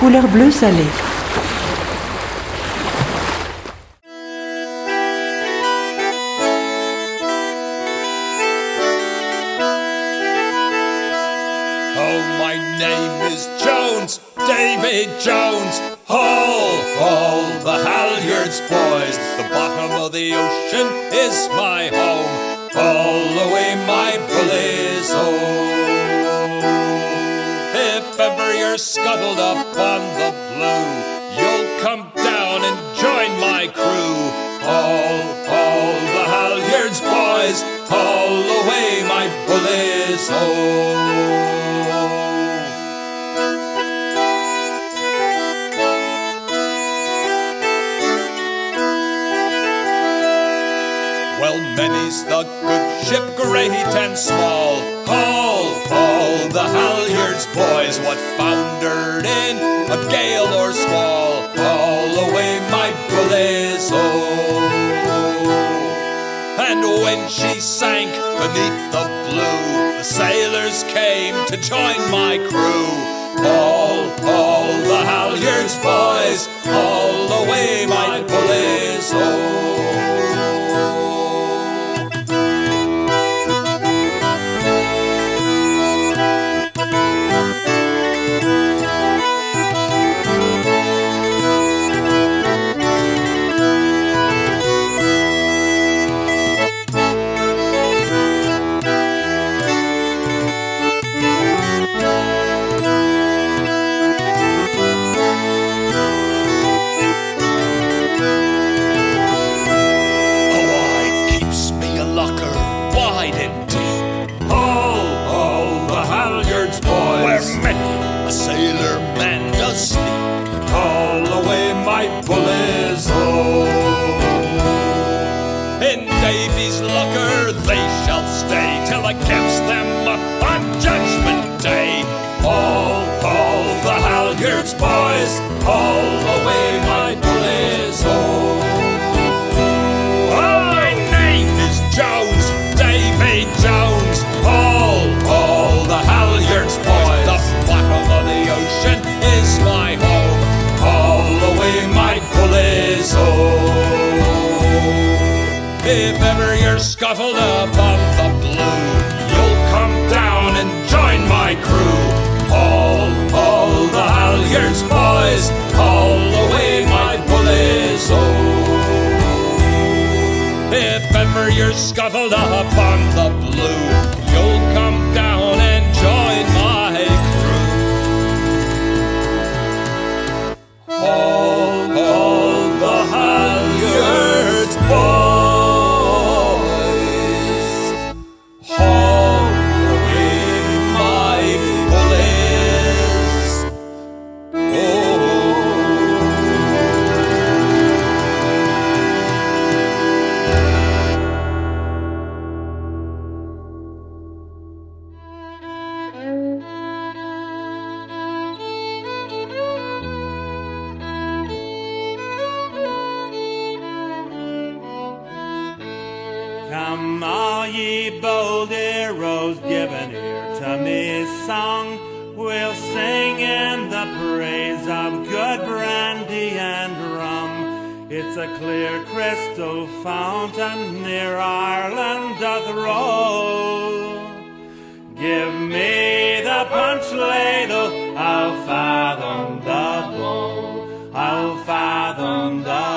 couleur bleu salé. Oh, my name is Jones, David Jones. Haul, haul the halyards, boys. The bottom of the ocean soul. join my crew. song. We'll sing in the praise of good brandy and rum. It's a clear crystal fountain near Ireland doth roll. Give me the punch ladle, I'll fathom the bowl, I'll fathom the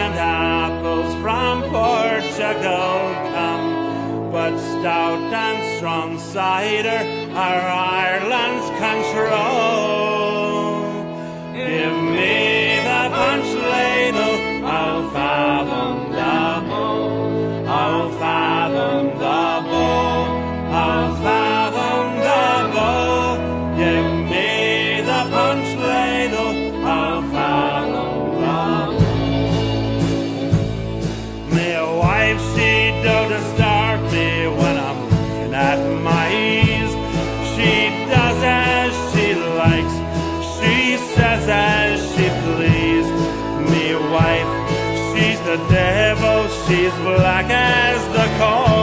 and apples from Portugal come, but stout and strong cider are Ireland's control. Give me the punch ladle, I'll fathom she's black as the coal.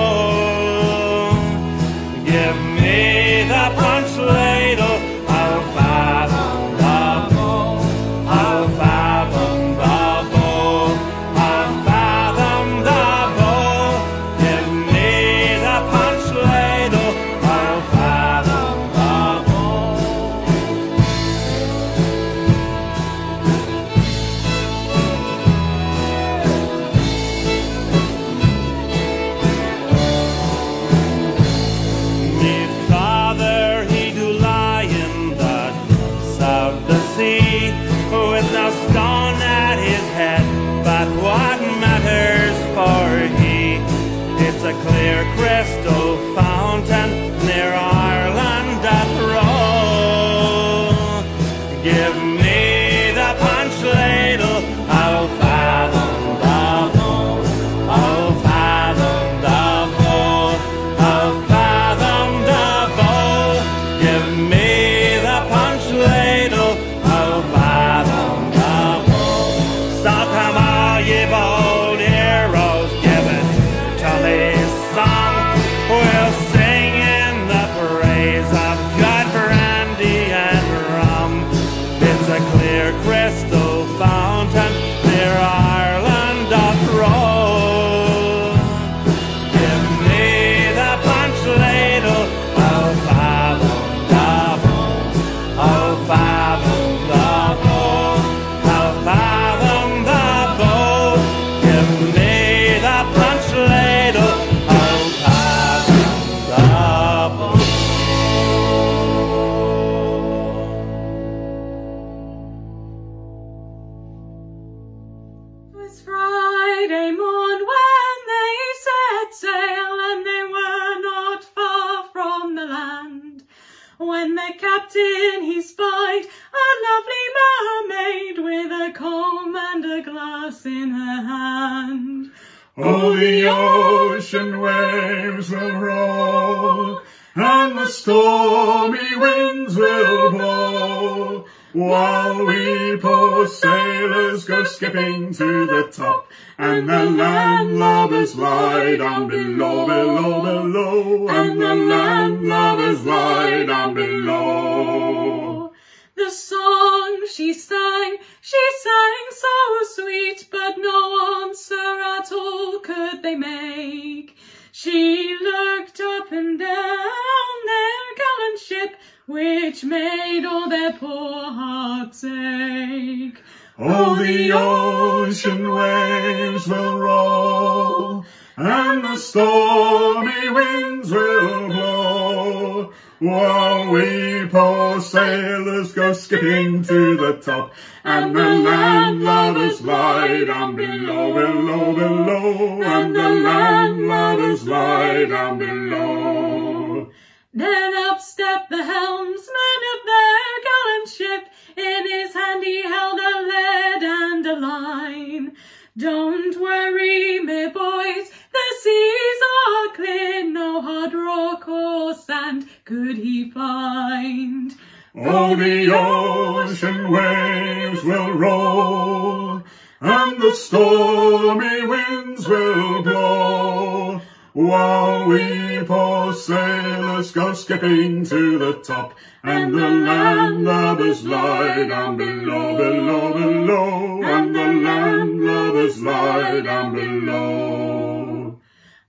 And the stormy winds will blow, while we poor sailors go skipping to the top, and the landlubbers lie down below, below, below, and the landlubbers lie down below. The song she sang, she sang so sweet, but no answer at all could they make. She looked up and down their gallant ship, which made all their poor hearts ache. Oh, the ocean waves will roll, and the stormy winds will blow, while we poor sailors go skipping to the top, and the landlubbers lie down below, below, below, and the landlubbers lie down below. Then up stepped the helmsman of their gallant ship. In his hand he held a lead and a line. Don't worry, me boys, the seas are clear. No hard rock or sand could he find. Oh, the ocean waves will roll, and the stormy winds will blow, while we poor sailors go skipping to the top, and the landlubbers lie down below, below, below, and the landlubbers lie down below.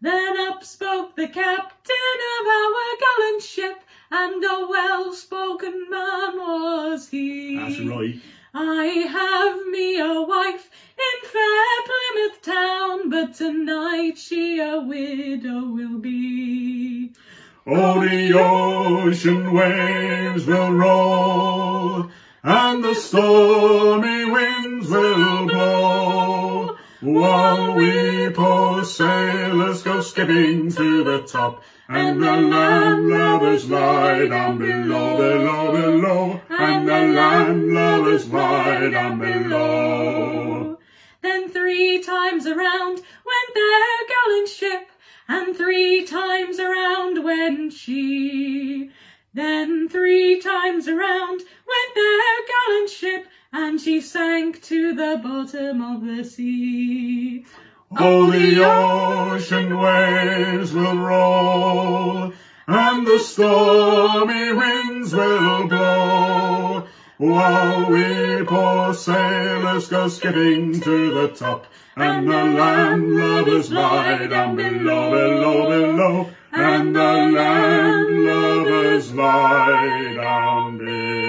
Then up spoke the captain of our gallant ship, and a well-spoken man was he. That's right. I have me a wife in fair Plymouth town, but tonight she a widow will be. Oh, the ocean waves will roll, and the stormy winds will blow, while we poor sailors go skipping to the top, and the landlubbers lie down below, below, below, and the land landlubbers lie down below. Then three times around went their gallant ship, and three times around went she. Then three times around went their gallant ship, and she sank to the bottom of the sea. Oh, the ocean waves will roll, and the stormy winds will blow, while we poor sailors go skipping to the top, and the landlubbers lie down below, below, below, and the landlubbers lie down below.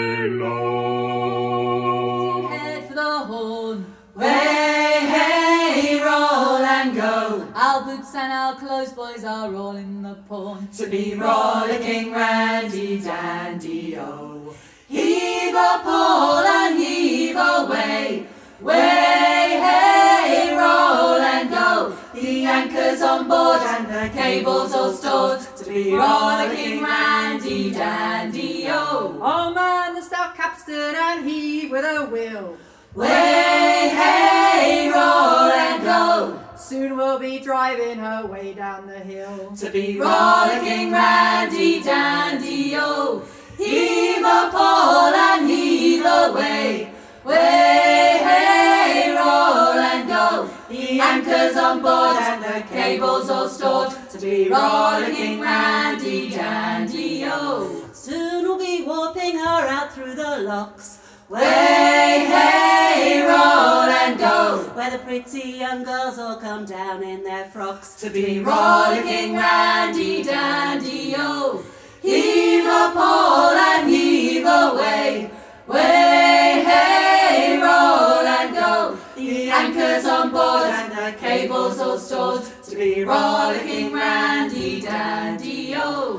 Our boots and our clothes, boys, are all in the pawn. To be rollicking randy dandy o. Heave a pole and heave away. Way, hey, roll and go. The anchor's on board and the cables all stored. To be rollicking randy dandy o. Oh man, the stout capstan and heave with a will. Way, hey, roll and go. Soon we'll be driving her way down the hill. To be rollicking randy dandy o. Oh. Oh. Heave a pole and heave away. Way, hey, roll and go. The anchor's on board and the cables all stored. To be rollicking randy dandy o. Soon we'll be warping her out through the locks. Way, hey, and go. Where the pretty young girls all come down in their frocks. To be rollicking randy dandy o. Heave a pole and heave away. Way, hey, roll and go. The anchor's on board and the cables all stored. To be rollicking randy dandy o.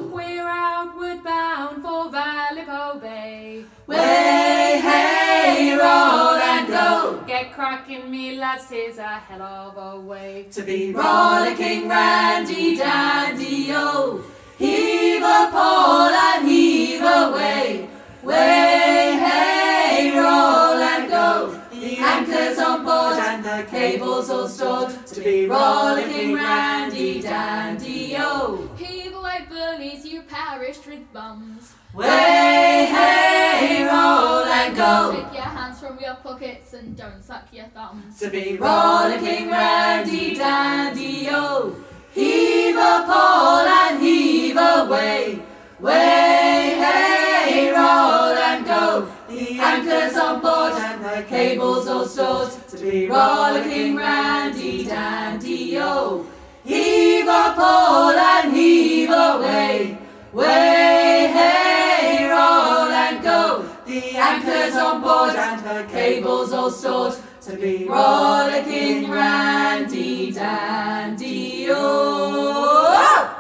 cracking, me lads, 'tis a hell of a way. To be rollicking randy dandy o. Heave a pole and heave away. Way, hey, roll and go. The anchor's on board and the cables all stored. To be rollicking randy dandy bullies, you perished with bums. Way, hey, roll and go. Take your hands from your pockets and don't suck your thumbs. To be rollicking randy dandy o. Heave a pole and heave away. Way, hey, roll and go. The anchor's on board and the cables all stored. To be rollicking randy dandy o. Heave a pole and heave away. Way, hey, roll and go. The anchor's on board and the cables all stored. To be rollicking randy dandy oh,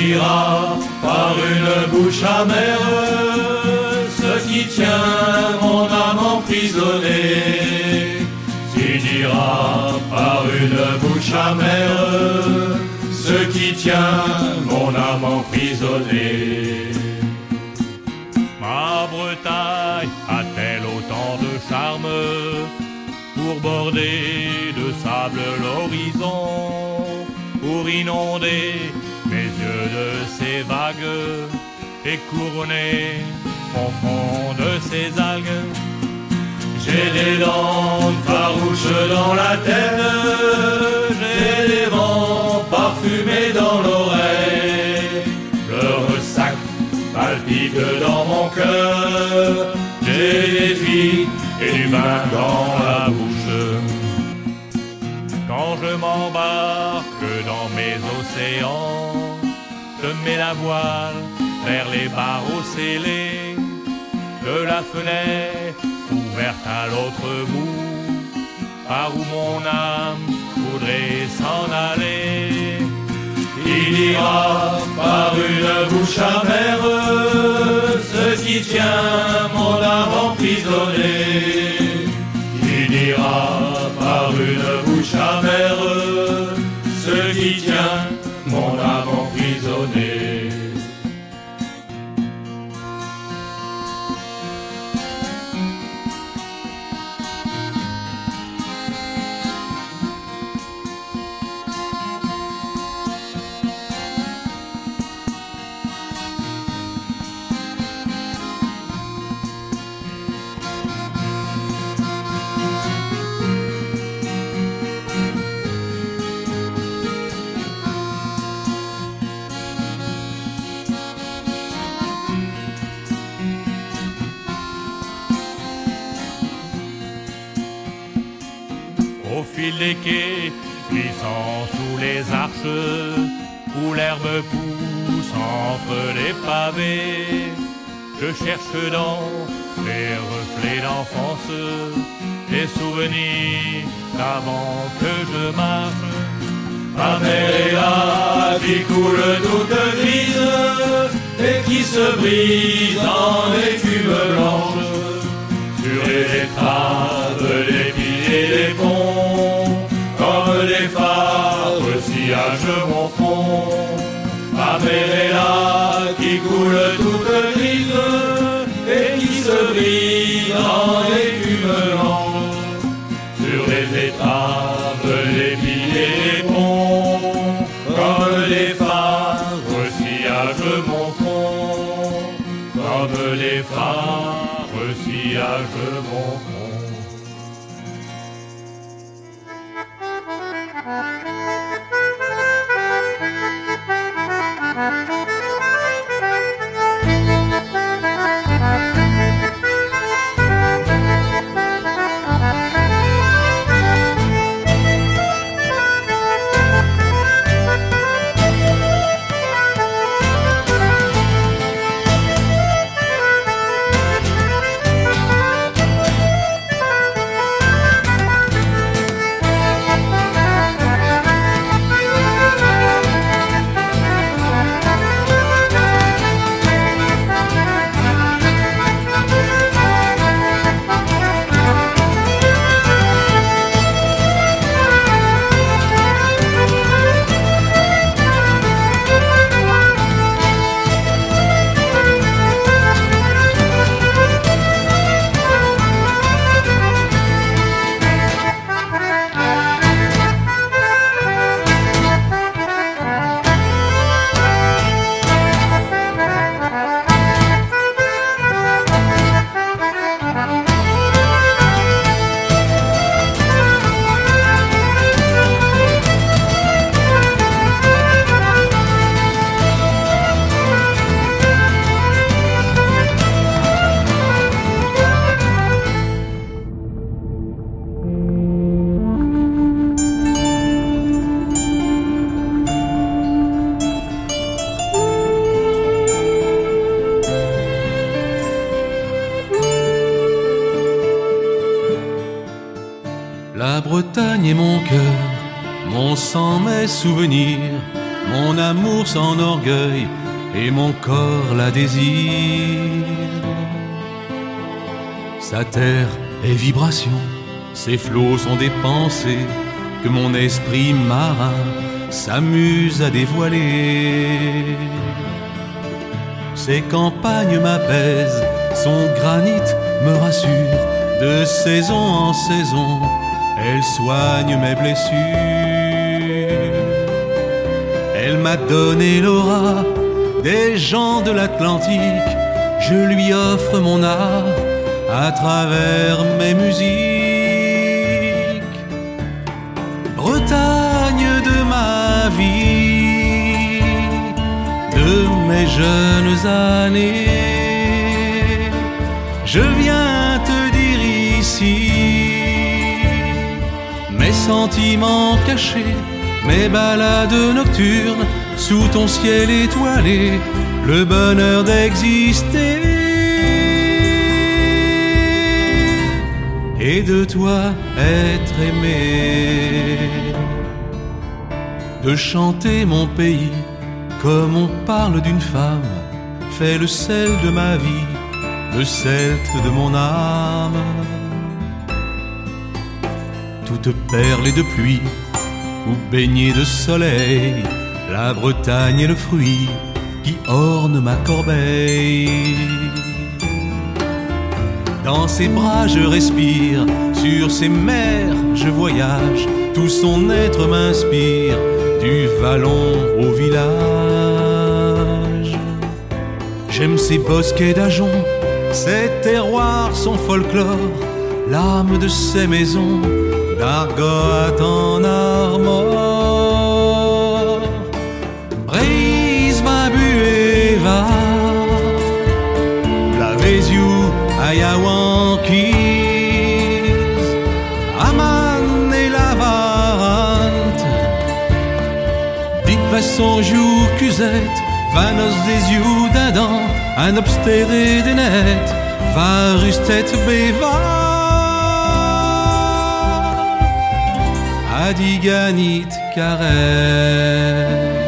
dira par une bouche amère ce qui tient mon âme emprisonnée. Tu diras par une bouche amère ce qui tient mon âme emprisonnée. Ma Bretagne a-t-elle autant de charme pour border de sable l'horizon, pour inonder mes yeux de ces vagues et couronné au fond de ces algues. J'ai des dents farouches dans la tête, j'ai des vents parfumés dans l'oreille. Le ressac palpite dans mon cœur, j'ai des filles et du vin dans la bouche. Quand je m'embarque dans mes océans, je mets la voile vers les barreaux scellés de la fenêtre ouverte à l'autre bout, par où mon âme voudrait s'en aller. Il ira par une bouche amère ce qui tient mon âme emprisonnée. Il ira par une bouche amère ce qui tient mon âme emprisonnée. Des quais, glissant sous les arches, où l'herbe pousse entre les pavés. Je cherche dans les reflets d'enfance des souvenirs d'avant que je marche. Ma mère est là, qui coule toute grise et qui se brise en écume blanche sur les étraves, les piliers, les ponts, les phares sillagent mon front. Ma est là, qui coule toute grise et qui se brise en écume La souvenirs, mon amour son orgueil et mon corps la désire. Sa terre est vibration, ses flots sont des pensées que mon esprit marin s'amuse à dévoiler. Ses campagnes m'apaisent, son granit me rassure, de saison en saison, elle soigne mes blessures. M'a donné l'aura des gens de l'Atlantique, je lui offre mon art à travers mes musiques. Bretagne de ma vie, de mes jeunes années, je viens te dire ici mes sentiments cachés, mes balades nocturnes sous ton ciel étoilé, le bonheur d'exister. Et de toi être aimé, de chanter mon pays comme on parle d'une femme, fait le sel de ma vie, le celte de mon âme. Toute perlée de pluie ou baignée de soleil, la Bretagne est le fruit qui orne ma corbeille. Dans ses bras je respire, sur ses mers je voyage, tout son être m'inspire, du vallon au village. J'aime ses bosquets d'ajoncs, ses terroirs, son folklore, l'âme de ses maisons, d'Argoat en joue Cusette, Vanos des yeux d'Adam, un obstéré des va Rustet Béva. Adiganit Karet.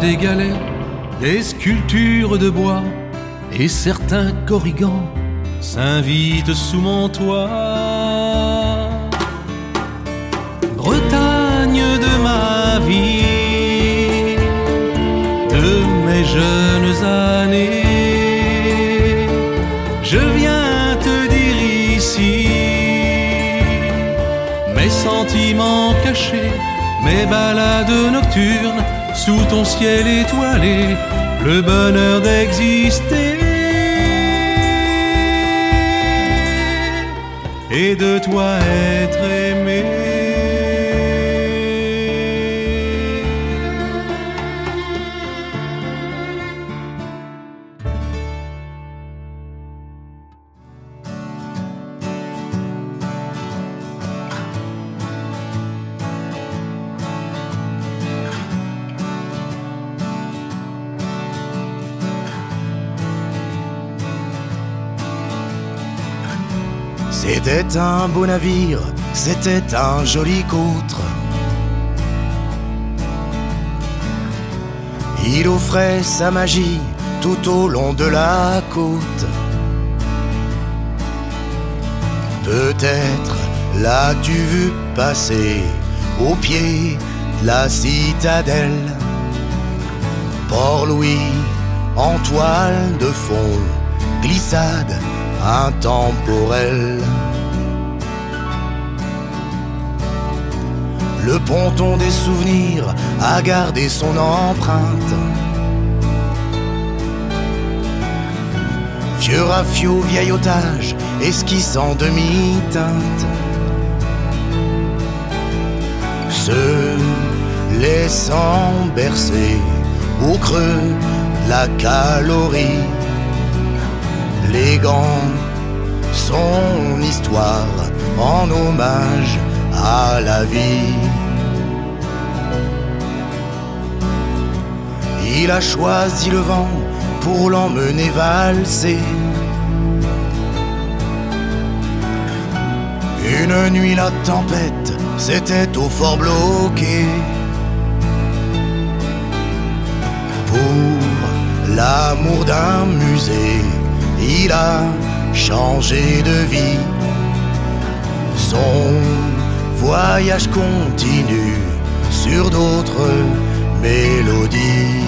Des galets, des sculptures de bois, et certains corrigans s'invitent sous mon toit. Bretagne de ma vie, de mes jeunes années, je viens te dire ici mes sentiments cachés, mes balades nocturnes sous ton ciel étoilé, le bonheur d'exister. Et de toi être aimé. C'était un beau navire, c'était un joli coutre. Il offrait sa magie tout au long de la côte. Peut-être l'as-tu vu passer au pied de la citadelle. Port-Louis en toile de fond, glissade intemporelle. Le ponton des souvenirs a gardé son empreinte. Vieux rafio, vieil otage, esquisse en demi-teinte. Se laissant bercer au creux la calorie. Les gants, son histoire en hommage à la vie. Il a choisi le vent pour l'emmener valser. Une nuit la tempête, c'était au fort bloqué. Pour l'amour d'un musée. Il a changé de vie. Son voyage continue sur d'autres mélodies.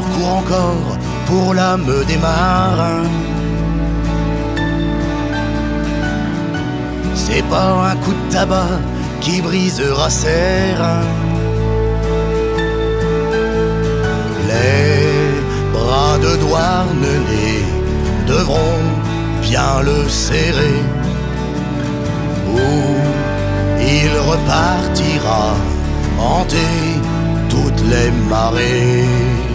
Mort encore pour l'âme des marins. C'est pas un coup de tabac qui brisera ses reins. Les bras de Douarnenez devront bien le serrer. Ou il repartira hanter toutes les marées.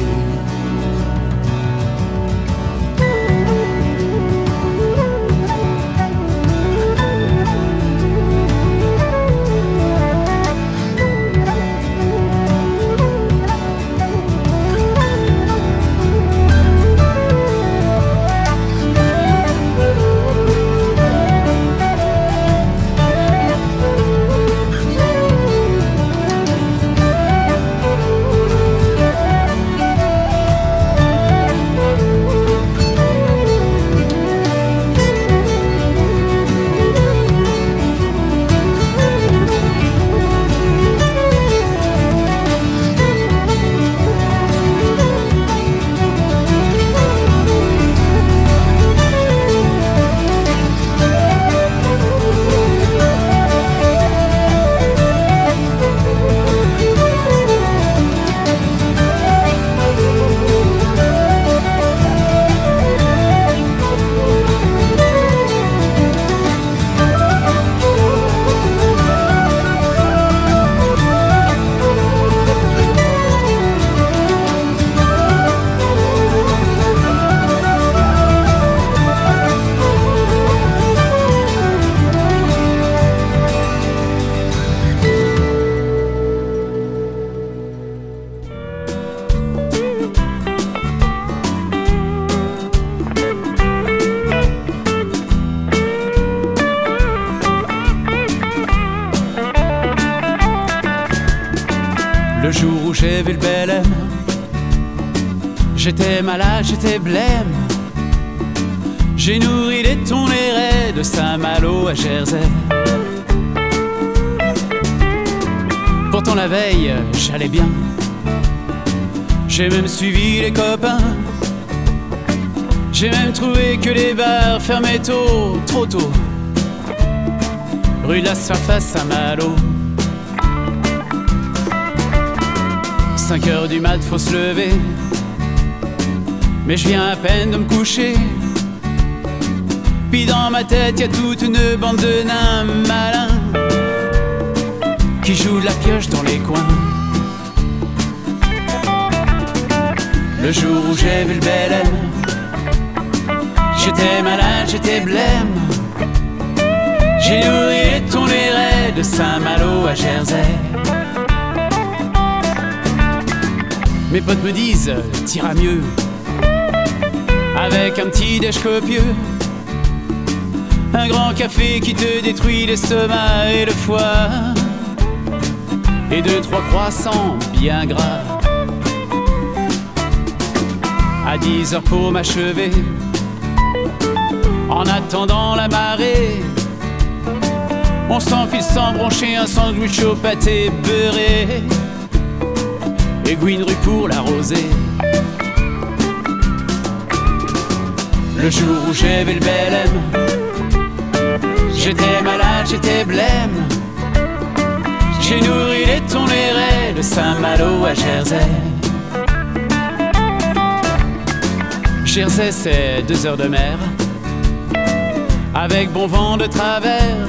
Fermaient tôt, trop tôt. Rue de la Surface à Malo. 5 heures du mat, faut se lever. Mais je viens à peine de me coucher. Puis dans ma tête, y a toute une bande de nains malins qui jouent la pioche dans les coins. Le jour où j'ai vu le bel M, j'étais malade, j'étais blême. J'ai nourri les raies de Saint-Malo à Jersey. Mes potes me disent, t'iras mieux avec un petit déj copieux. Un grand café qui te détruit l'estomac et le foie. Et deux, trois croissants bien gras. À 10 heures pour m'achever. En attendant la marée, on s'enfile sans broncher un sandwich au pâté beurré. Et une rue pour la rosée. Le jour où j'ai vu le bel j'étais malade, j'étais blême. J'ai nourri les raies de Saint-Malo à Jersey. Jersey, c'est deux heures de mer, avec bon vent de travers.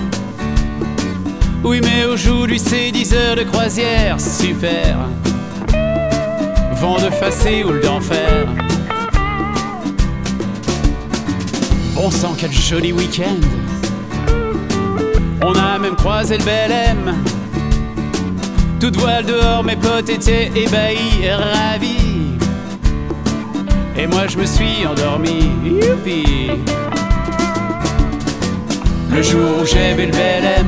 Oui, mais aujourd'hui c'est 10 heures de croisière, super. Vent de facé ou d'enfer. Bon sang, quel joli week-end. On a même croisé le bel M. Toute voile dehors, mes potes étaient ébahis et ravis. Et moi je me suis endormi. Le jour où j'ai vu le bel M,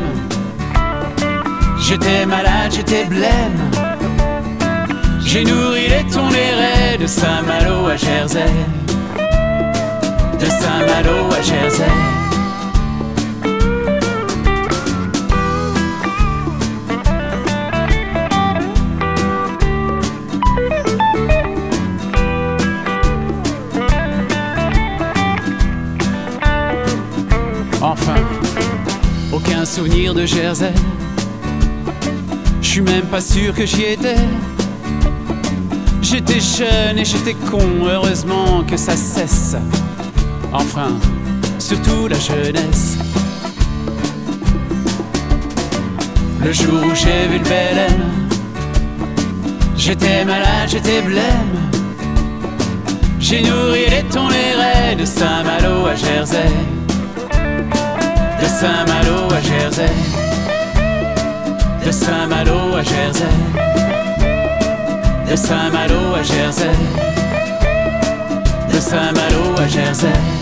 j'étais malade, j'étais blême. J'ai nourri les tolérés de Saint-Malo à Jersey. De Saint-Malo à Jersey. De Jersey. Je suis même pas sûr que j'y étais. J'étais jeune et j'étais con, heureusement que ça cesse. Enfin, surtout la jeunesse. Le jour où j'ai vu le bel j'étais malade, j'étais blême. J'ai nourri les tolérés de Saint-Malo à Jersey. De Saint-Malo à Jersey. De Saint-Malo à Jersey. De Saint-Malo à Jersey. De Saint-Malo à Jersey.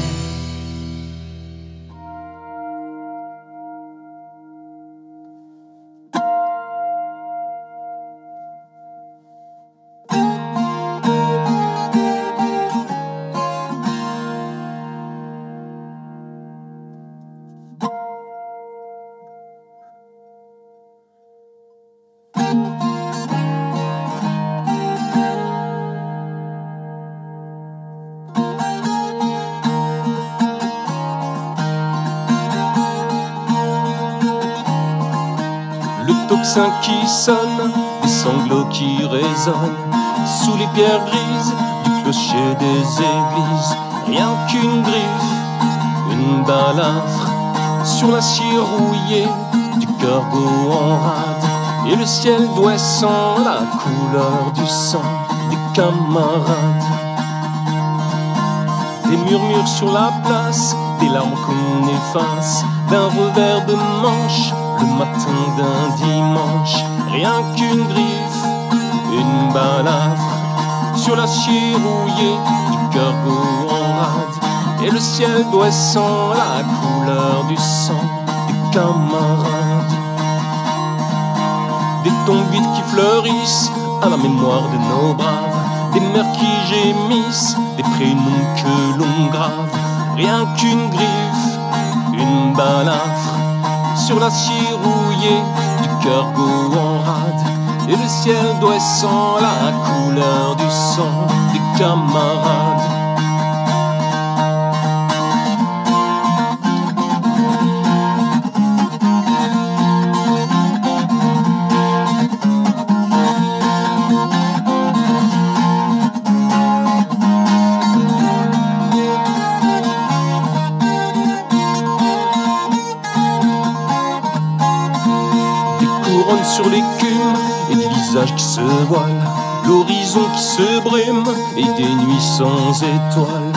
Qui sonne, des sanglots qui résonnent sous les pierres grises du clocher des églises. Rien qu'une griffe, une balafre sur l'acier rouillé du cargo en rade. Et le ciel sans la couleur du sang des camarades. Des murmures sur la place, des larmes qu'on efface, d'un revers de manche, le matin d'un dimanche. Rien qu'une griffe, une balafre, sur l'acier rouillé du cargo en rade. Et le ciel sans la couleur du sang des camarades. Des tombes vides qui fleurissent à la mémoire de nos braves, des mères qui gémissent, des prénoms que l'on grave. Rien qu'une griffe, sur l'acier rouillé du cargo en rade. Et le ciel sans la couleur du sang des camarades. Se voilent. L'horizon qui se brime et des nuits sans étoiles.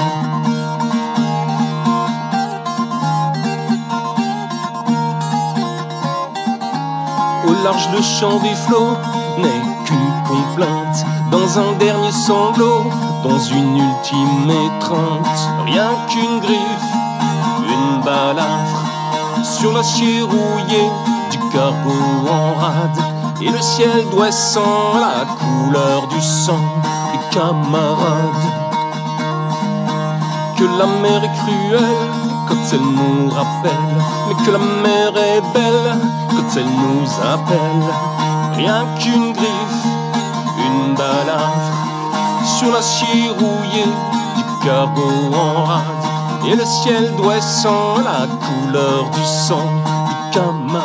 Au large, le chant des flots n'est qu'une complainte. Dans un dernier sanglot, dans une ultime étreinte. Rien qu'une griffe, une balafre sur l'acier rouillé du cargo en rade. Et le ciel sans la couleur du sang des camarades. Que la mer est cruelle quand elle nous rappelle, mais que la mer est belle quand elle nous appelle. Rien qu'une griffe, une balafre sur l'acier rouillé du cargo en rade. Et le ciel sans la couleur du sang des camarades.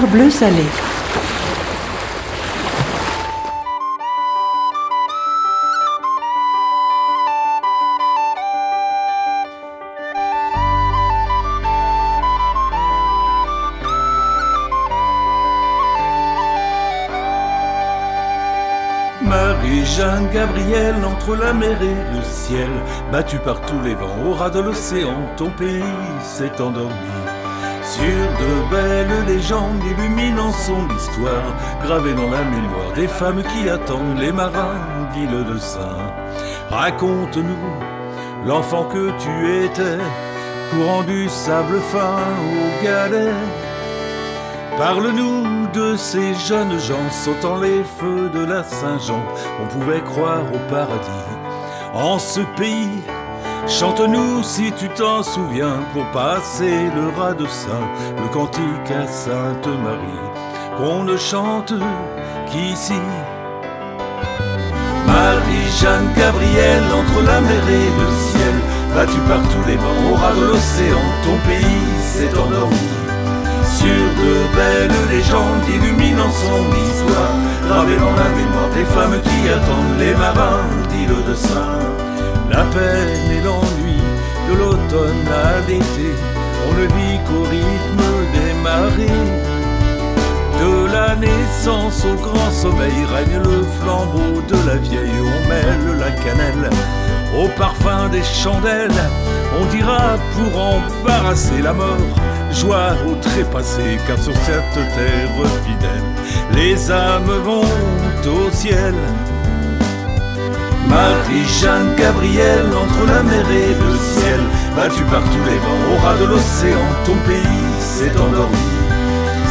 Bleu salé. Marie-Jeanne Gabrielle entre la mer et le ciel, battue par tous les vents au ras de l'océan, ton pays s'est endormi. Sur de belles légendes illuminant son histoire, gravées dans la mémoire des femmes qui attendent les marins d'île de Saint. Raconte-nous l'enfant que tu étais, courant du sable fin aux galets. Parle-nous de ces jeunes gens sautant les feux de la Saint-Jean. On pouvait croire au paradis. En ce pays, chante-nous si tu t'en souviens pour passer le rat de Saint, le cantique à Sainte Marie. Qu'on ne chante qu'ici. Marie-Jeanne Gabrielle entre la mer et le ciel, battue par tous les vents au ras de l'océan, ton pays s'est endormi sur de belles légendes illuminant son histoire, gravées dans la mémoire des femmes qui attendent les marins d'île de Saint. La peine et l'ennui de l'automne à l'été, on ne vit qu'au rythme des marées. De la naissance au grand sommeil règne le flambeau de la vieille, on mêle la cannelle au parfum des chandelles, on dira pour embarrasser la mort joie au trépassé, car sur cette terre fidèle, les âmes vont au ciel. Marie-Jeanne Gabrielle, entre la mer et le ciel, battue par tous les vents au ras de l'océan, ton pays s'est endormi.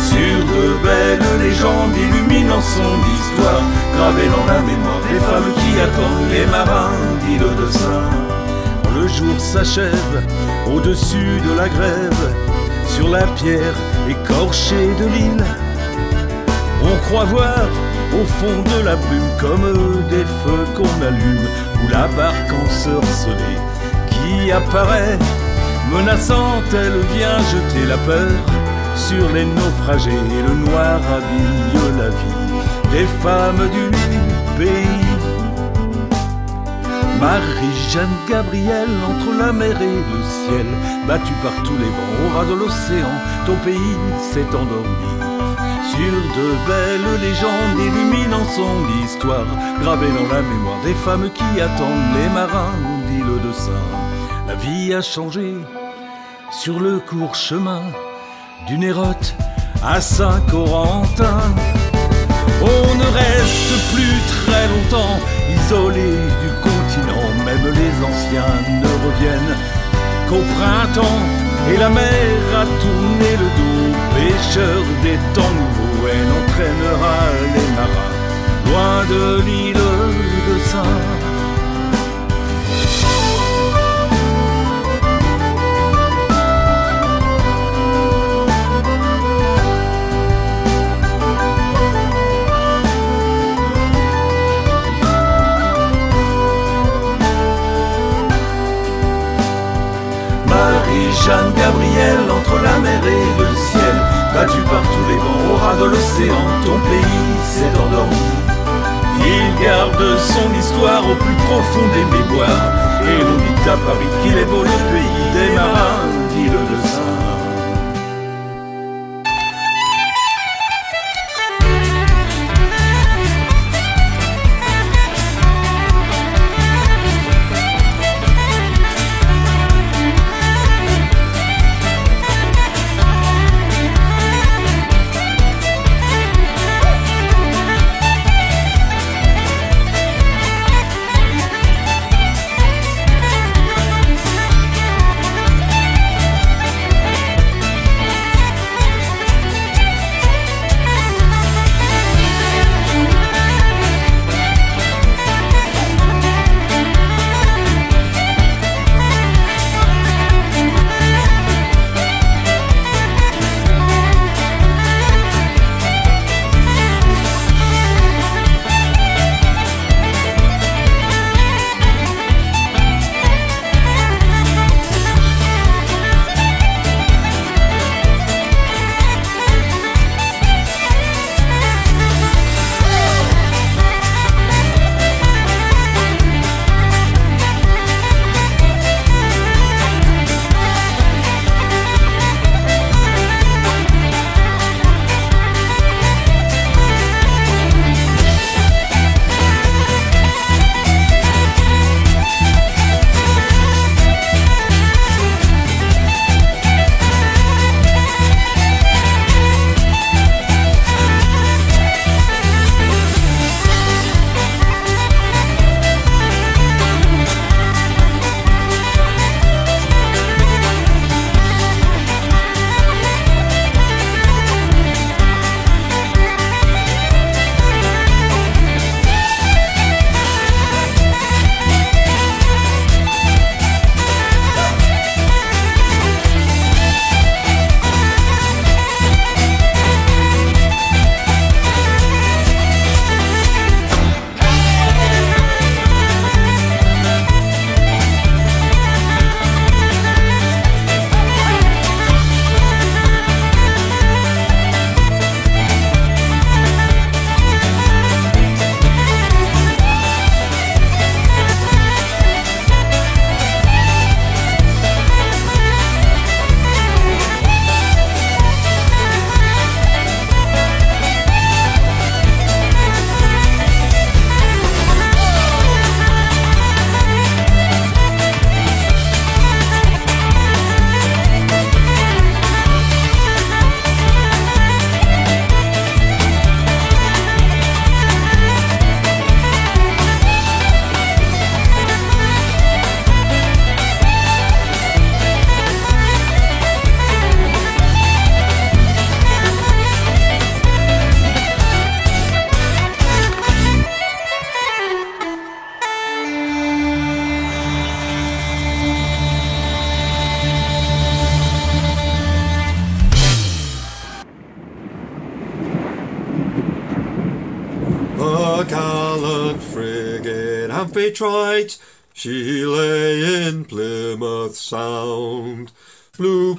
Sur de belles légendes illuminant son histoire, gravées dans la mémoire des femmes qui attendent les marins d'île de Saint. Le jour s'achève, au-dessus de la grève, sur la pierre écorchée de l'île. On croit voir au fond de la brume comme des feux qu'on allume ou la barque ensorcelée qui apparaît menaçante, elle vient jeter la peur sur les naufragés et le noir habille la vie des femmes du pays. Marie-Jeanne Gabrielle entre la mer et le ciel, battue par tous les vents au ras de l'océan, ton pays s'est endormi. Sur de belles légendes illuminant son histoire, gravées dans la mémoire des femmes qui attendent les marins d'île de Saint. La vie a changé sur le court chemin d'une érote à Saint-Corentin. On ne reste plus très longtemps isolé du continent, même les anciens ne reviennent qu'au printemps. Et la mer a tourné le dos, pêcheur des temps nouveaux, elle entraînera les marins loin de l'île de Saint. Marie-Jeanne Gabrielle entre la mer et le battue par tous les vents au ras de l'océan, ton pays s'est endormi. Il garde son histoire au plus profond des mémoires, et l'on dit à Paris qu'il est beau le pays des marins d'île de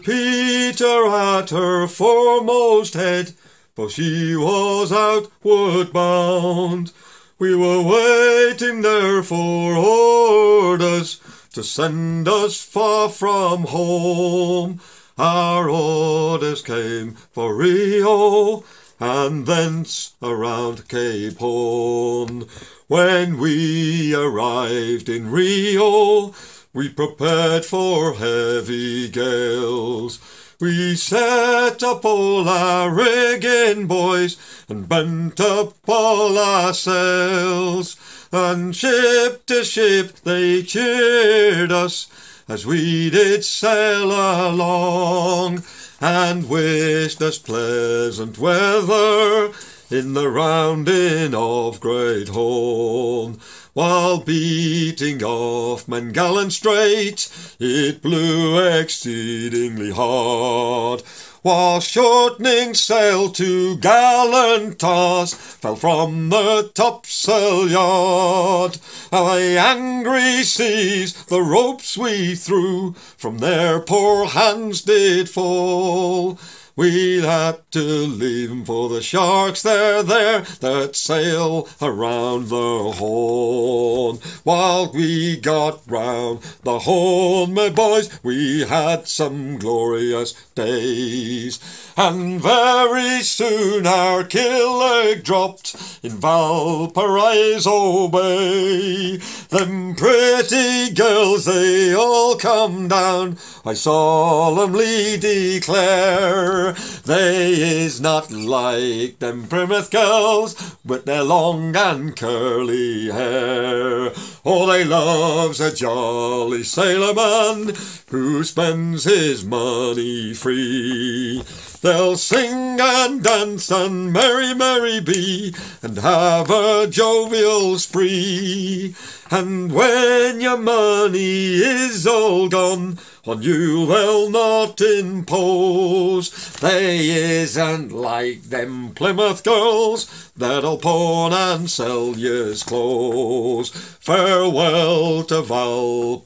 Peter at her foremost head, for she was outward bound. We were waiting there for orders to send us far from home. Our orders came for Rio and thence around Cape Horn. When we arrived in Rio, we prepared for heavy gales. We set up all our rigging, boys, and bent up all our sails. And ship to ship they cheered us as we did sail along, and wished us pleasant weather in the rounding of Great Horn. While beating off Mangallan Strait, it blew exceedingly hard. While shortening sail to gallant toss fell from the topsail yard. The angry seas the ropes we threw from their poor hands did fall. We had to leave 'em for the sharks, they're there, that sail around the Horn. While we got round the Horn, my boys, we had some glorious days. And very soon our killick dropped in Valparaiso Bay. Them pretty girls, they all come down, I solemnly declare. They is not like them Plymouth girls with their long and curly hair. Oh, they loves a jolly sailorman who spends his money free. They'll sing and dance and merry, merry be, and have a jovial spree. And when your money is all gone, on you they'll not impose. They isn't like them Plymouth girls that'll pawn and sell ye's clothes. Farewell to Valparaiso,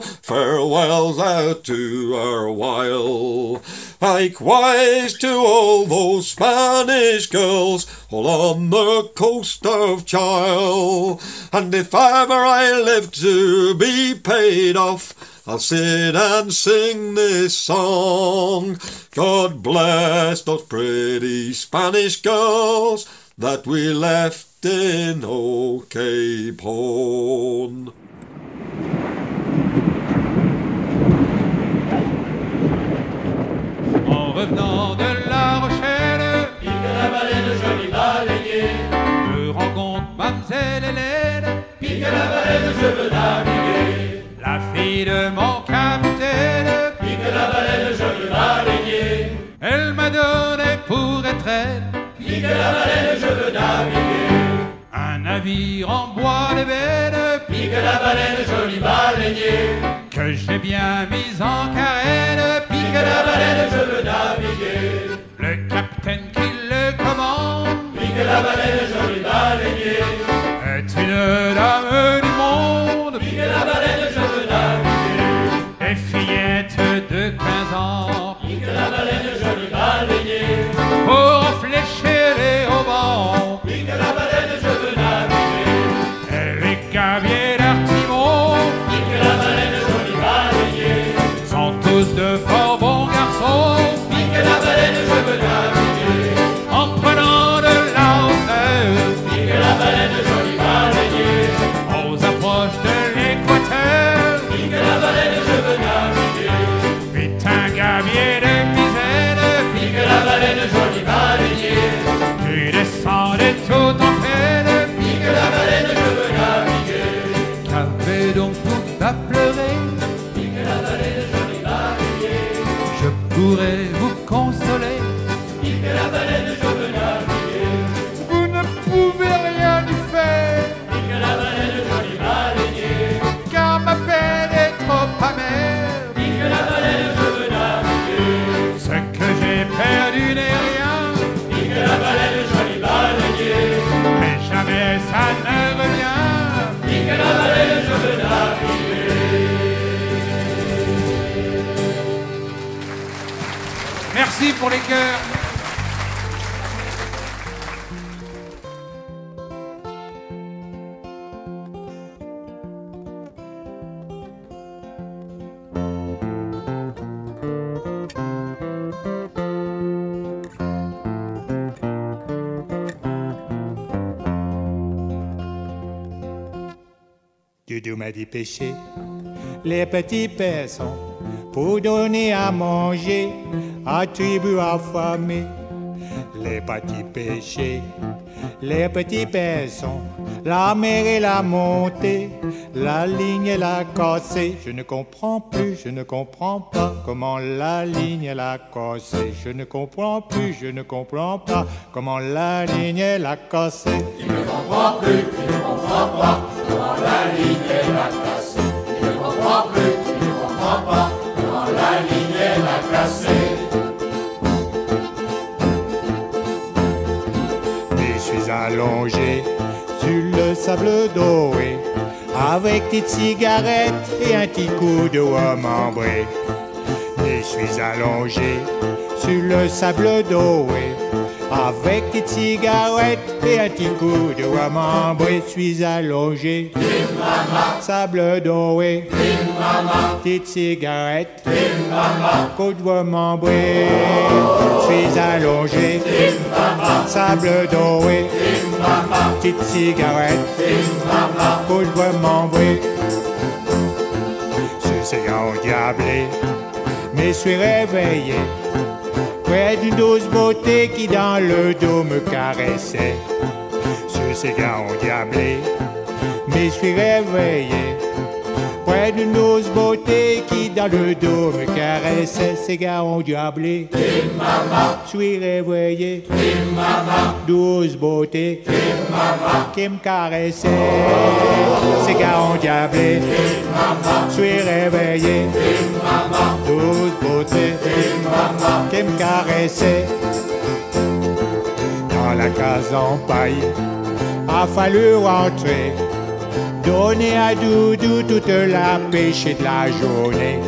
farewell out to our while. Likewise to all those Spanish girls all on the coast of Chile. And if ever I live to be paid off, I'll sit and sing this song. God bless those pretty Spanish girls that we left in old Cape Horn. Pique la baleine, je veux naviguer. Un navire en bois d'ébène, pique la baleine, joli baleinier. Que j'ai bien mis en carène, pique la baleine, je veux naviguer. Le capitaine qui le commande, pique la baleine, joli baleinier. Est une dame du monde, pique la baleine, Merci pour les cœurs. Doudou m'a dépêché les petits personnes pour donner à manger à tribu affamée. Les petits péchés, les petits personnes, la mer et la montée, la ligne et la cassée. Je ne comprends plus, je ne comprends pas comment la ligne et la cassée. Je ne comprends plus, je ne comprends pas comment la ligne et la cassée. Il ne comprend plus, il ne comprend pas comment la ligne est la cassée. Il ne comprend plus, il ne comprend pas comment la ligne est la cassée. Allongé sur le sable doré avec des cigarettes et un petit coup de rhum ambré. Je suis allongé sur le sable doré avec des cigarettes et un petit coup de. Je suis allongé, sable doré, petite cigarette, coup de. Je suis allongé, sable doré, petite cigarette, coup de rhum ambré. Sur ces grands diablés, me suis réveillé près d'une douce beauté qui dans le dos me caressait. Sur ces gars diablés, me suis réveillé. Près d'une beauté qui dans le dos me caressait. Ces gars ont diablé. Suis réveillé. Douce beauté qui me caressait. Ces gars ont diablé. Suis réveillé. Douce beauté qui me caressait. Dans la case en paille, a fallu rentrer. Donner à Doudou toute la pêche de la journée.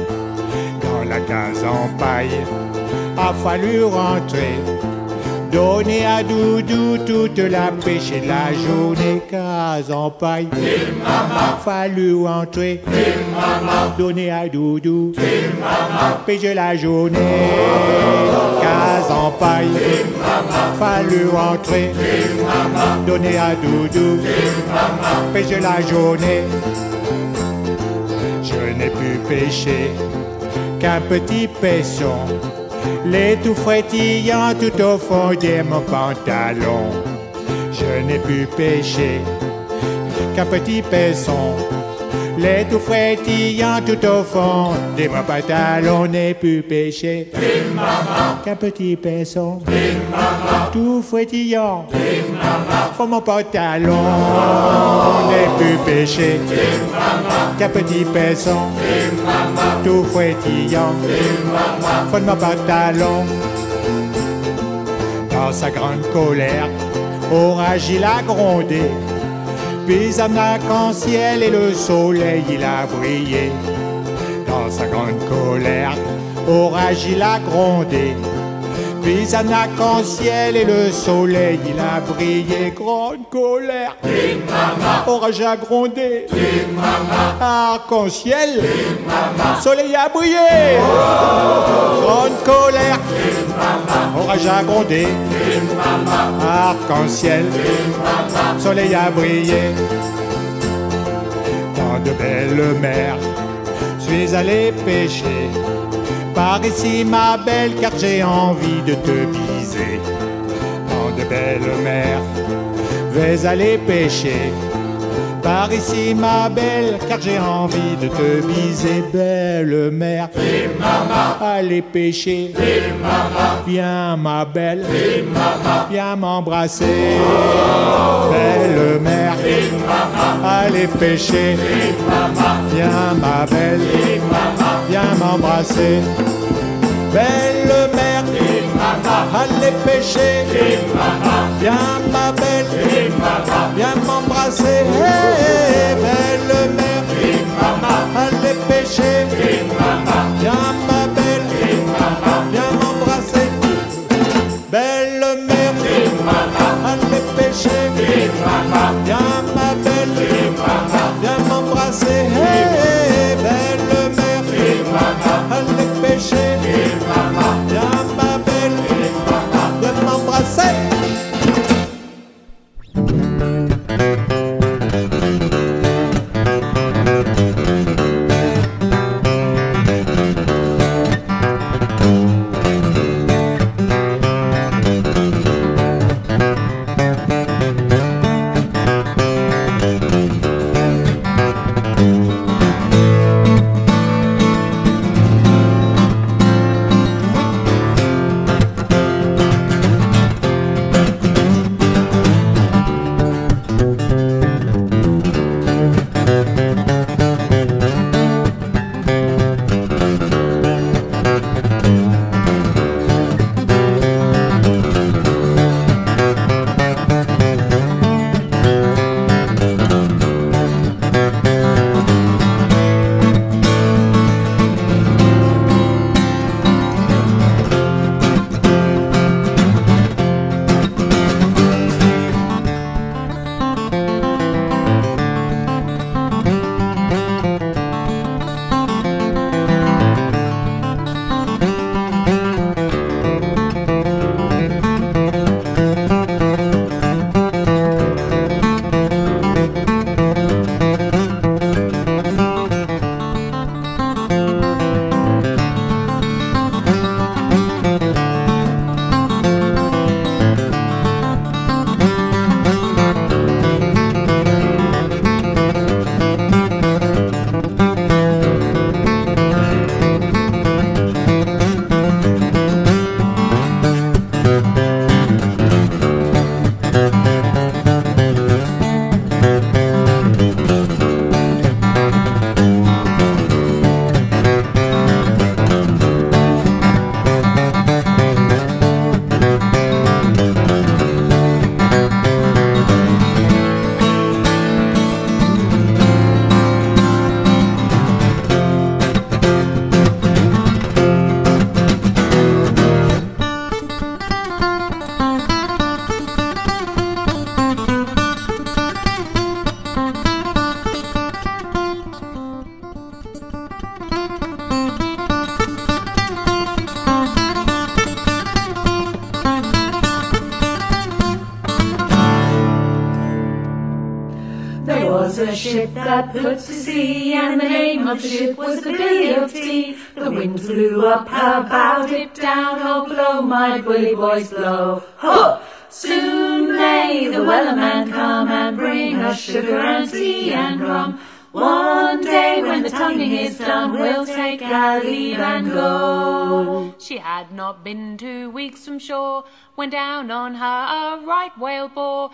Dans la case en paille, a fallu rentrer. Donner à Doudou toute la pêche de la journée. Case en paille, fallu rentrer. Donner à Doudou, pêche de la journée. Case en paille, fallu rentrer. Donner à Doudou, pêche de la journée. Je n'ai pu pêcher qu'un petit paisson, les tout frétillant tout au fond de mon pantalon. Je n'ai pu pêcher qu'un petit paisson, les tout frétillant tout au fond de mon pantalon. N'ai pu pêcher qu'un petit paisson, tout frétillant fond mon pantalon. N'ai pu pêcher qu'un petit paisson, tout frétillant de mon pantalon. Dans sa grande colère, orage il a grondé. Puis un arc-en-ciel et le soleil il a brillé. Dans sa grande colère, orage il a grondé. Puis un arc-en-ciel et le soleil il a brillé. Grande colère, orage a grondé. Arc-en-ciel, soleil a brillé. Grande colère, orage a grondé. Arc-en-ciel, soleil a brillé. Dans de belles mers, suis allé pêcher. Par ici, ma belle, car j'ai envie de te biser. De belles mers, vais aller pêcher. Par ici, ma belle, car j'ai envie de te biser, belle mère. Allez pêcher. Viens, ma belle. Viens m'embrasser. Belle mère. Allez pêcher. Viens, ma belle vient m'embrasser. Belle mère, allez pêcher, viens ma belle, viens m'embrasser. Hey, belle mère, allez pêcher, viens ma belle, viens m'embrasser. Belle mère, allez pêcher, viens ship that put to sea, and the name of the ship was the Billy of Tea. The wind blew up her bow, dip down, oh blow, my bully boys blow. Ho! Soon may the wellerman come and bring us sugar and tea and rum. One day when the tonguing is done, we'll take our leave and go. She had not been two weeks from shore when down on her a right whale bore.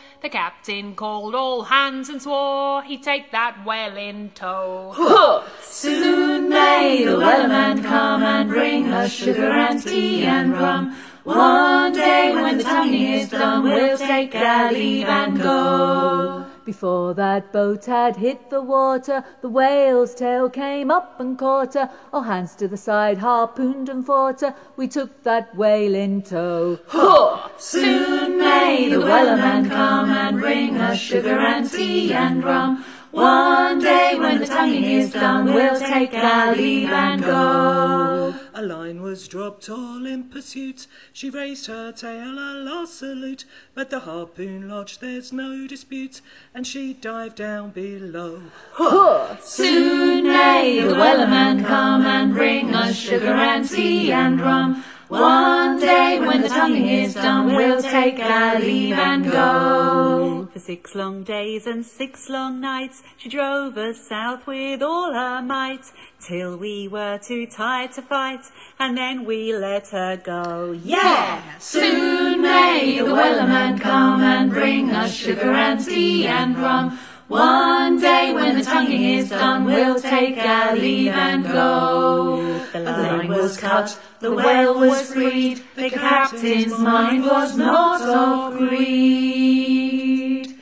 The captain called all hands and swore he'd take that whale in tow. Soon may the wellerman come and bring us sugar and tea and rum. One day when the tonguing is done, we'll take our leave and go. Before that boat had hit the water, the whale's tail came up and caught her. All hands to the side, harpooned and fought her. We took that whale in tow. Ho! Soon may the wellerman come and bring us sugar and tea and rum. One day when the tonguing is done, we'll take our leave and go. A line was dropped all in pursuit. She raised her tail, a last salute. But the harpoon lodged, there's no dispute, and she dived down below. Huh! Soon may the wellerman come and bring us sugar and tea and rum. One day when the tonguing is done, we'll take our leave and go. For six long days and six long nights, she drove us south with all her might, till we were too tired to fight, and then we let her go. Yeah! Soon may the wellerman come and bring us sugar and tea and rum. One day when the tonguing is done, we'll take our leave and go. The line was cut, the whale was freed, the captain's mind was not of greed.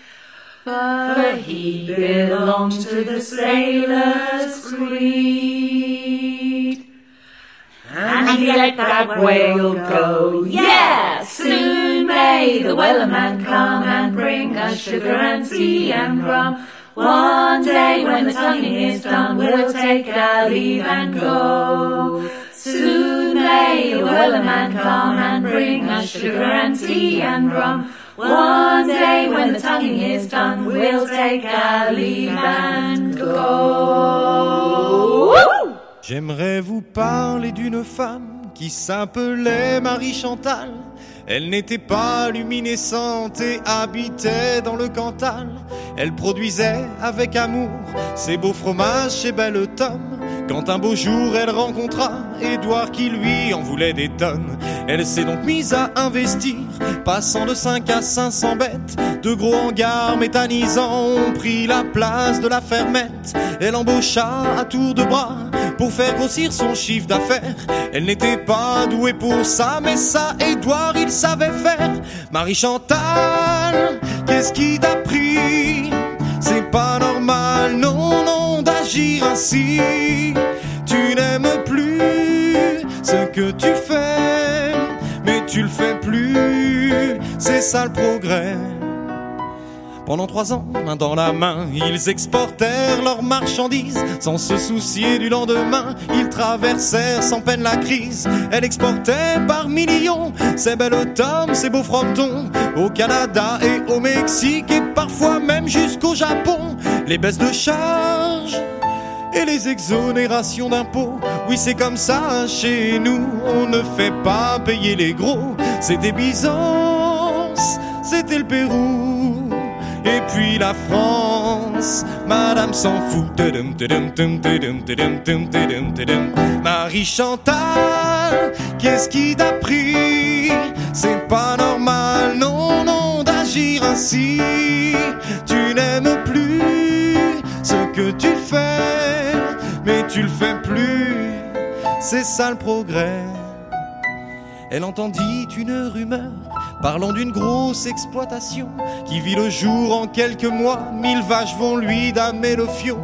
For he belonged to the sailor's creed. Let that whale go. Yeah! Soon may the wellerman come and bring us sugar and tea and rum. One day when the tonguing is done, we'll take our leave and go. Soon may the wellerman come and bring us sugar and tea and rum. One day when the tonguing is done, we'll take our leave and go. J'aimerais vous parler d'une femme qui s'appelait Marie Chantal. Elle n'était pas luminescente et habitait dans le Cantal. Elle produisait avec amour ses beaux fromages chez Belle Tom. Quand un beau jour elle rencontra Édouard qui lui en voulait des tonnes, elle s'est donc mise à investir, passant de 5 à 500 bêtes. De gros hangars méthanisants ont pris la place de la fermette. Elle embaucha à tour de bras pour faire grossir son chiffre d'affaires. Elle n'était pas douée pour ça, mais ça, Édouard, il savait faire. Marie Chantal, qu'est-ce qui t'a pris? C'est pas normal, non, non, d'agir ainsi. Tu n'aimes plus ce que tu fais, mais tu le fais plus. C'est ça le progrès. Pendant trois ans, main dans la main, ils exportèrent leurs marchandises sans se soucier du lendemain. Ils traversèrent sans peine la crise. Elle exportait par millions ses belles tomes, ses beaux frontons au Canada et au Mexique et parfois même jusqu'au Japon. Les baisses de charges et les exonérations d'impôts. Oui, c'est comme ça chez nous, on ne fait pas payer les gros. C'était Byzance, c'était le Pérou. Et puis la France, Madame s'en fout. Marie Chantal, qu'est-ce qui t'a pris? C'est pas normal, non, non, d'agir ainsi. Tu n'aimes plus ce que tu fais, mais tu le fais plus. C'est ça le progrès. Elle entendit une rumeur parlant d'une grosse exploitation qui vit le jour en quelques mois. Mille vaches vont lui damer le fion.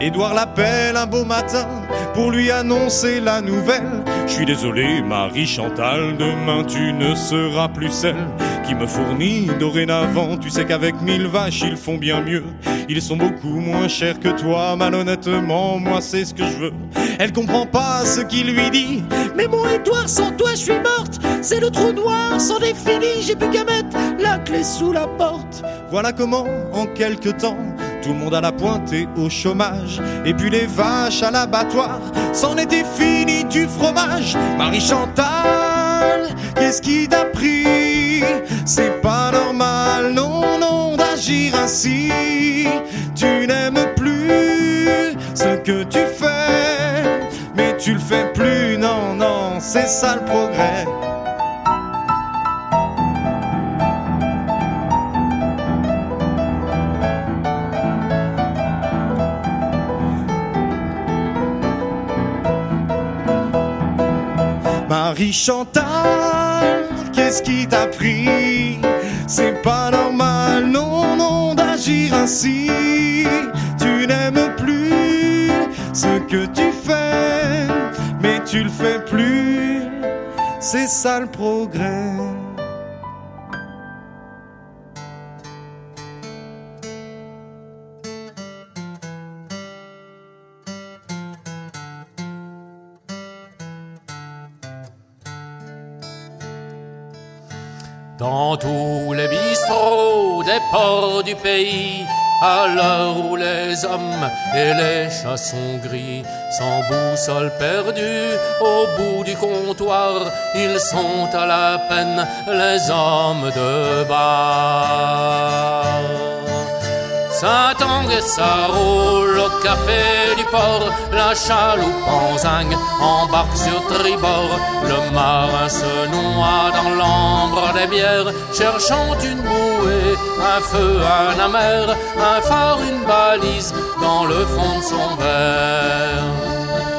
Édouard l'appelle un beau matin pour lui annoncer la nouvelle. Je suis désolé, Marie Chantal, demain tu ne seras plus celle qui me fournit dorénavant. Tu sais qu'avec mille vaches, ils font bien mieux. Ils sont beaucoup moins chers que toi, malhonnêtement, moi c'est ce que je veux. Elle comprend pas ce qu'il lui dit. Mais mon Édouard, sans toi, je suis morte. C'est le trou noir, c'en est fini. J'ai plus qu'à mettre la clé sous la porte. Voilà comment, en quelque temps, tout le monde à la pointe et au chômage. Et puis les vaches à l'abattoir, c'en était fini du fromage. Marie Chantal, qu'est-ce qui t'a pris? C'est pas normal, non, non, d'agir ainsi. Tu n'aimes plus ce que tu fais, mais tu le fais plus, non, non, c'est ça le progrès. Marie Chantal, qu'est-ce qui t'a pris C'est pas normal, non, non, d'agir ainsi. Tu n'aimes plus ce que tu fais, mais tu le fais plus. C'est ça le progrès. Dans tous les bistrots des ports du pays, à l'heure où les hommes et les chats sont gris, sans boussole perdue, au bout du comptoir, ils sont à la peine les hommes de ça roule au café du port, la chaloupe en zinc embarque sur tribord. Le marin se noie dans l'ambre des bières, cherchant une bouée, un feu, un amer, un phare, une balise dans le fond de son verre.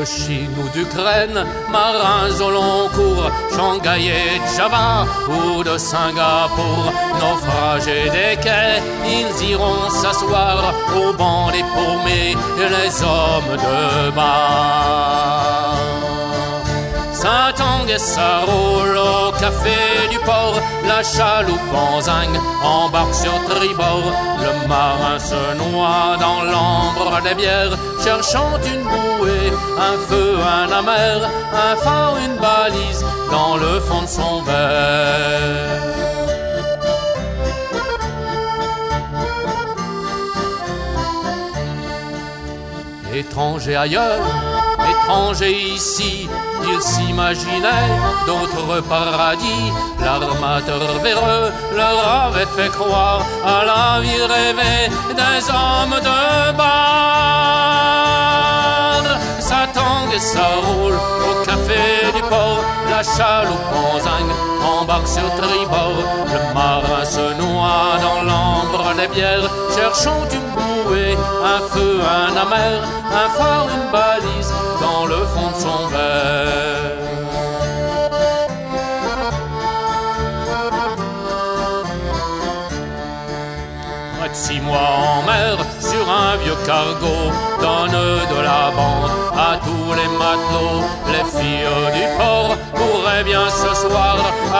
De Chine ou d'Ukraine, marins au long cours, Shanghai et Java ou de Singapour, naufragés des quais, ils iront s'asseoir au banc des paumés, les hommes de bar. Saint-Angue et roule au café du port, la chaloupe en zinc embarque sur tribord. Le marin se noie dans l'ambre des bières, cherchant une bouée, un feu, un amer, un phare, une balise dans le fond de son verre. Étranger ailleurs, étranger ici, ils s'imaginaient d'autres paradis. L'armateur véreux leur avait fait croire à la vie rêvée des hommes de bar. Ça tangue et ça roule au la chaloupe en zinc embarque sur tribord. Le marin se noie dans l'ambre des bières, cherchant une bouée, un feu, un amer, un phare, une balise dans le fond de son verre. Six mois en mer, sur un vieux cargo, donne de la bande à. Les filles du port pourraient bien ce soir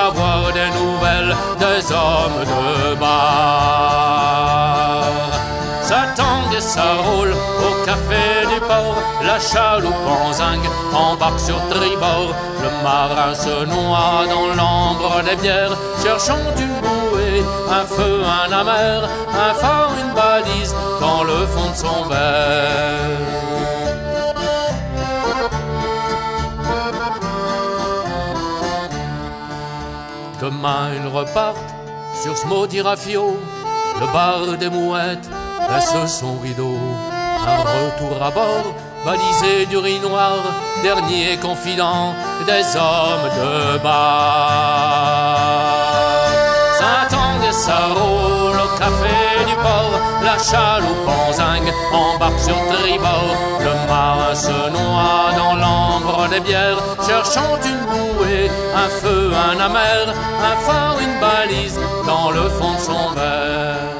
avoir des nouvelles des hommes de bar. Ça tangue et ça roule au café du port, la chaloupe en zinc embarque sur tribord. Le marin se noie dans l'ambre des bières, cherchant une bouée, un feu, un amer, un phare, une balise dans le fond de son verre. Demain ils repartent sur ce maudit rafio, le bar des mouettes laisse son rideau. Un retour à bord, balisé du riz noir, dernier confident des hommes de bar. Au café la chaloupe en embarque sur tribord. Le marin se noie dans l'ambre des bières, cherchant une bouée, un feu, un amer, un phare, une balise dans le fond de son verre.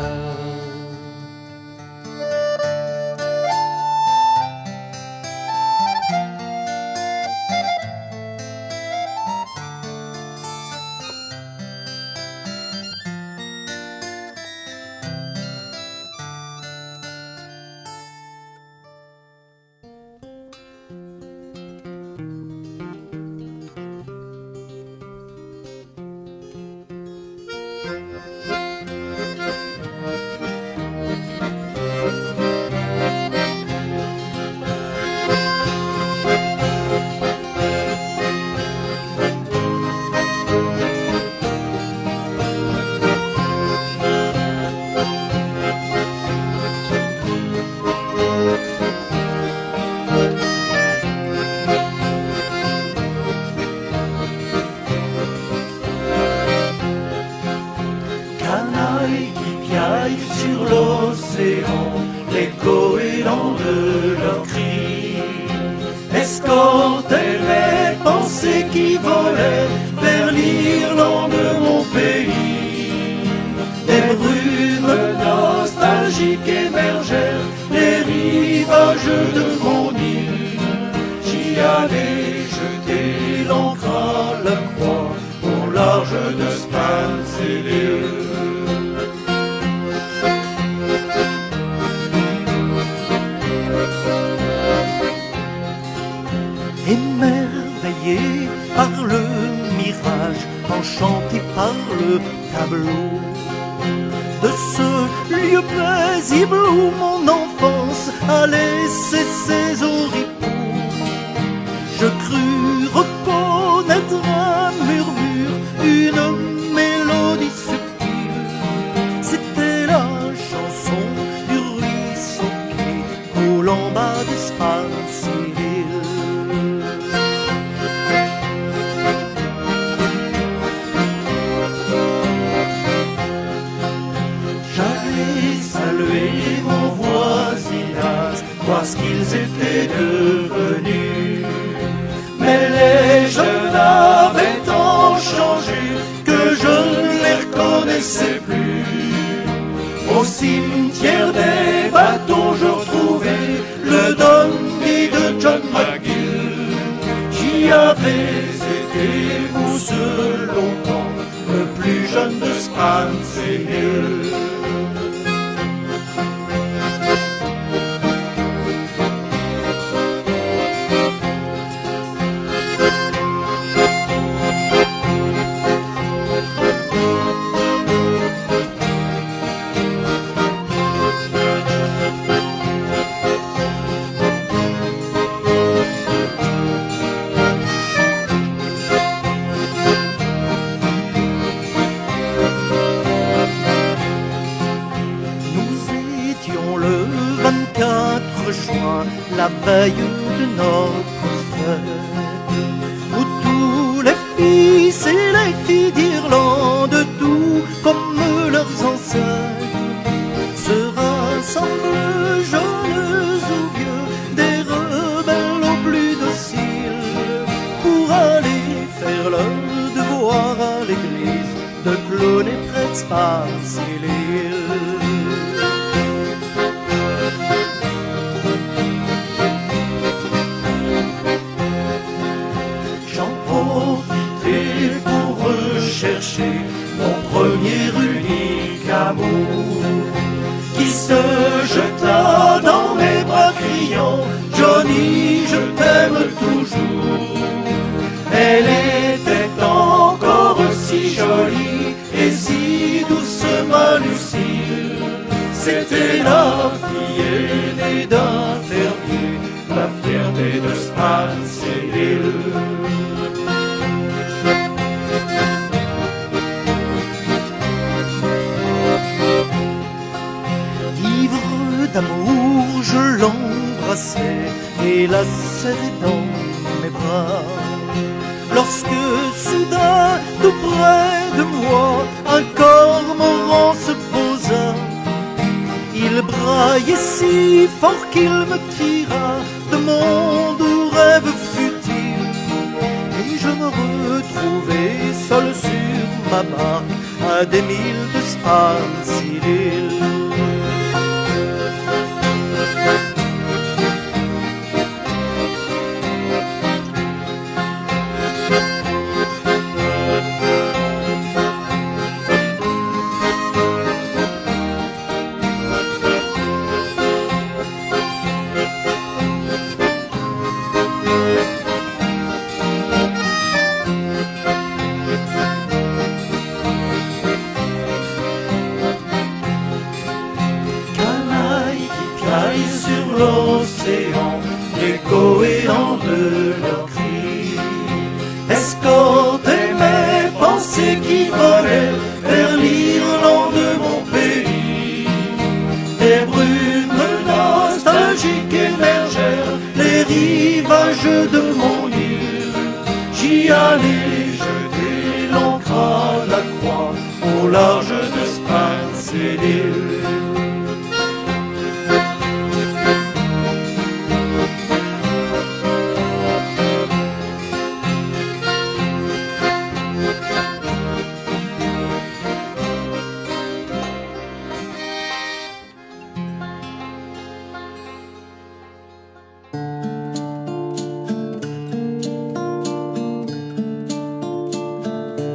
Plus jeune de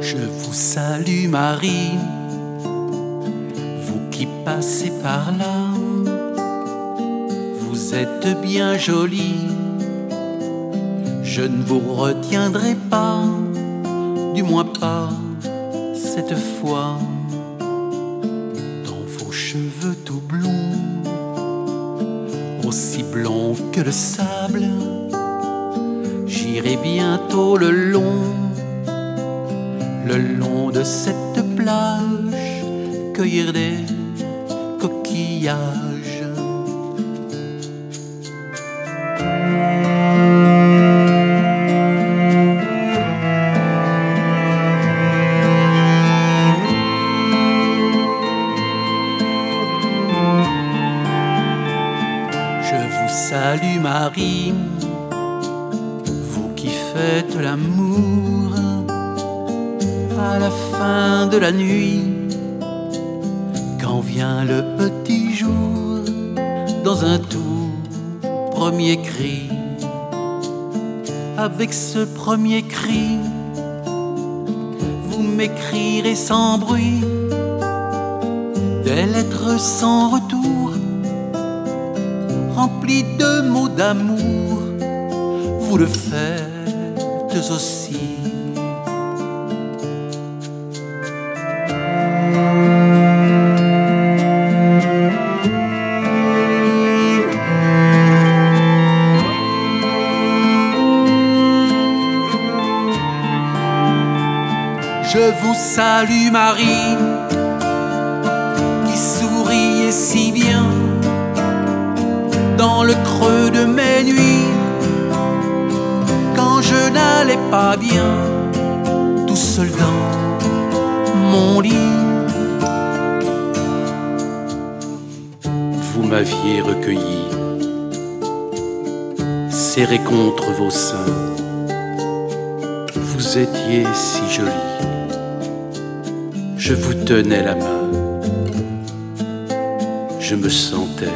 Je vous salue Marie, vous qui passez par là, vous êtes bien jolie, je ne vous retiendrai pas, du moins pas cette fois. Le sable, j'irai bientôt le long le long de cette plage, cueillir des coquillages. La nuit, quand vient le petit jour, dans un tout premier cri, avec ce premier cri, vous m'écrirez sans bruit des lettres sans retour, remplies de mots d'amour, vous le faites aussi. Salue Marie, qui souriait si bien dans le creux de mes nuits, quand je n'allais pas bien, tout seul dans mon lit. Vous m'aviez recueilli, serré contre vos seins, vous étiez si jolie je vous tenais la main, je me sentais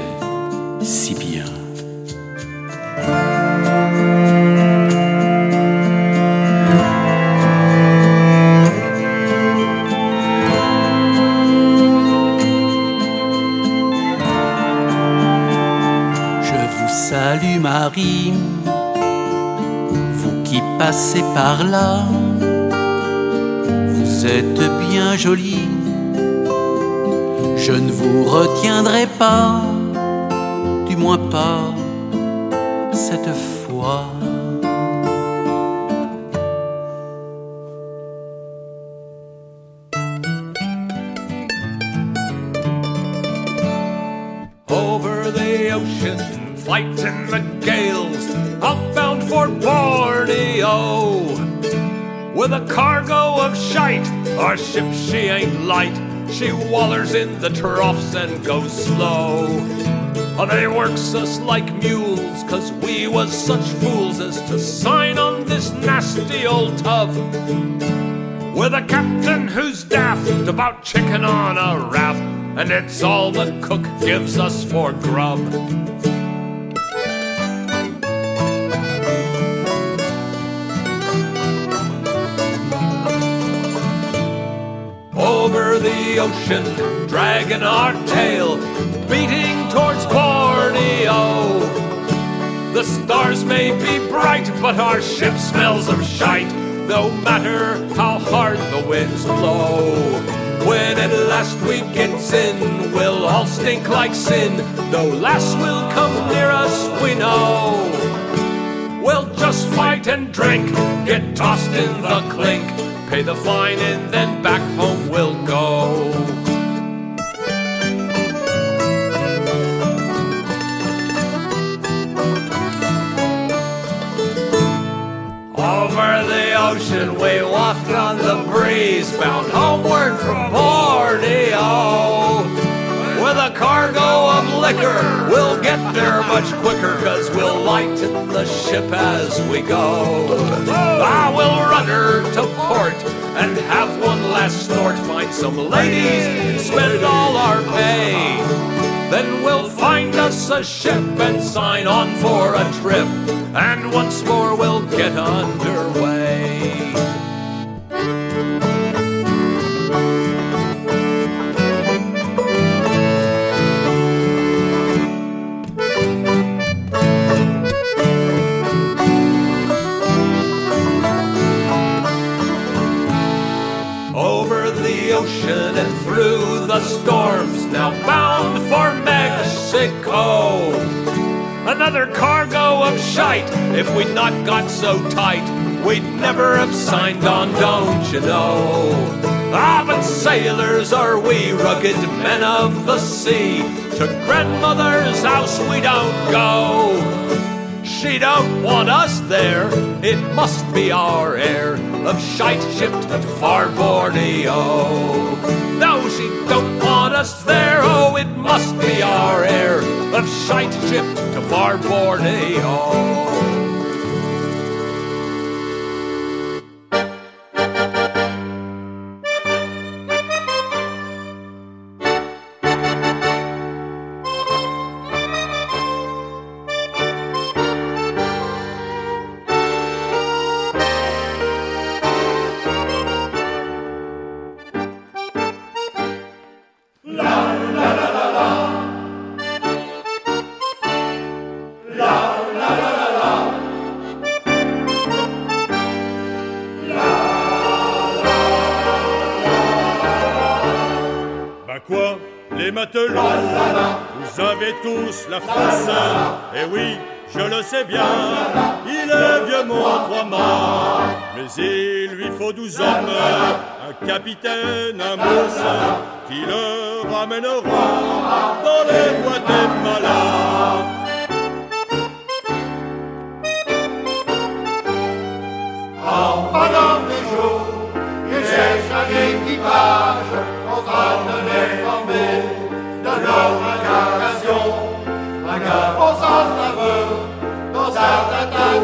si bien. Je vous salue Marie, vous qui passez par là vous êtes bien jolie. Je ne vous retiendrai pas, du moins pas cette fois. Over the ocean, fighting the gales, outbound for Borneo. With a cargo our ship she ain't light. She wallers in the troughs and goes slow. Oh, they works us like mules, cause we was such fools as to sign on this nasty old tub. With a captain who's daft about chicken on a raft, and it's all the cook gives us for grub. The ocean, dragging our tail, beating towards Borneo. The stars may be bright, but our ship smells of shite, no matter how hard the winds blow. When at last we gets in, we'll all stink like sin. No lass will come near us, we know. We'll just fight and drink, get tossed in the clink pay the fine, and then back home we'll go. Over the ocean we waft on the breeze, bound homeward from Borneo. With a cargo of liquor, we'll get there much quicker, cause we'll lighten the ship as we go. Ah, we'll run her to port and have one last snort, find some ladies, spend all our pay. Then we'll find us a ship and sign on for a trip, and once more we'll get underway. Through the storms, now bound for Mexico. Another cargo of shite. If we'd not got so tight, we'd never have signed on, don't you know? Ah, but sailors are we, rugged men of the sea. To grandmother's house we don't go. She don't want us there, it must be our air of shite shipped to far Borneo. No, she don't want us there, oh, it must be our air of shite shipped to far Borneo. La frousse Eh oui, je le sais bien Il est vieux mon trois-mâts. Mais il lui faut douze hommes Un capitaine, un mousse Qui le ramènera Dans les Guatemala En pendant les jours, il cherche un équipage contre un déformé de leur. Dans un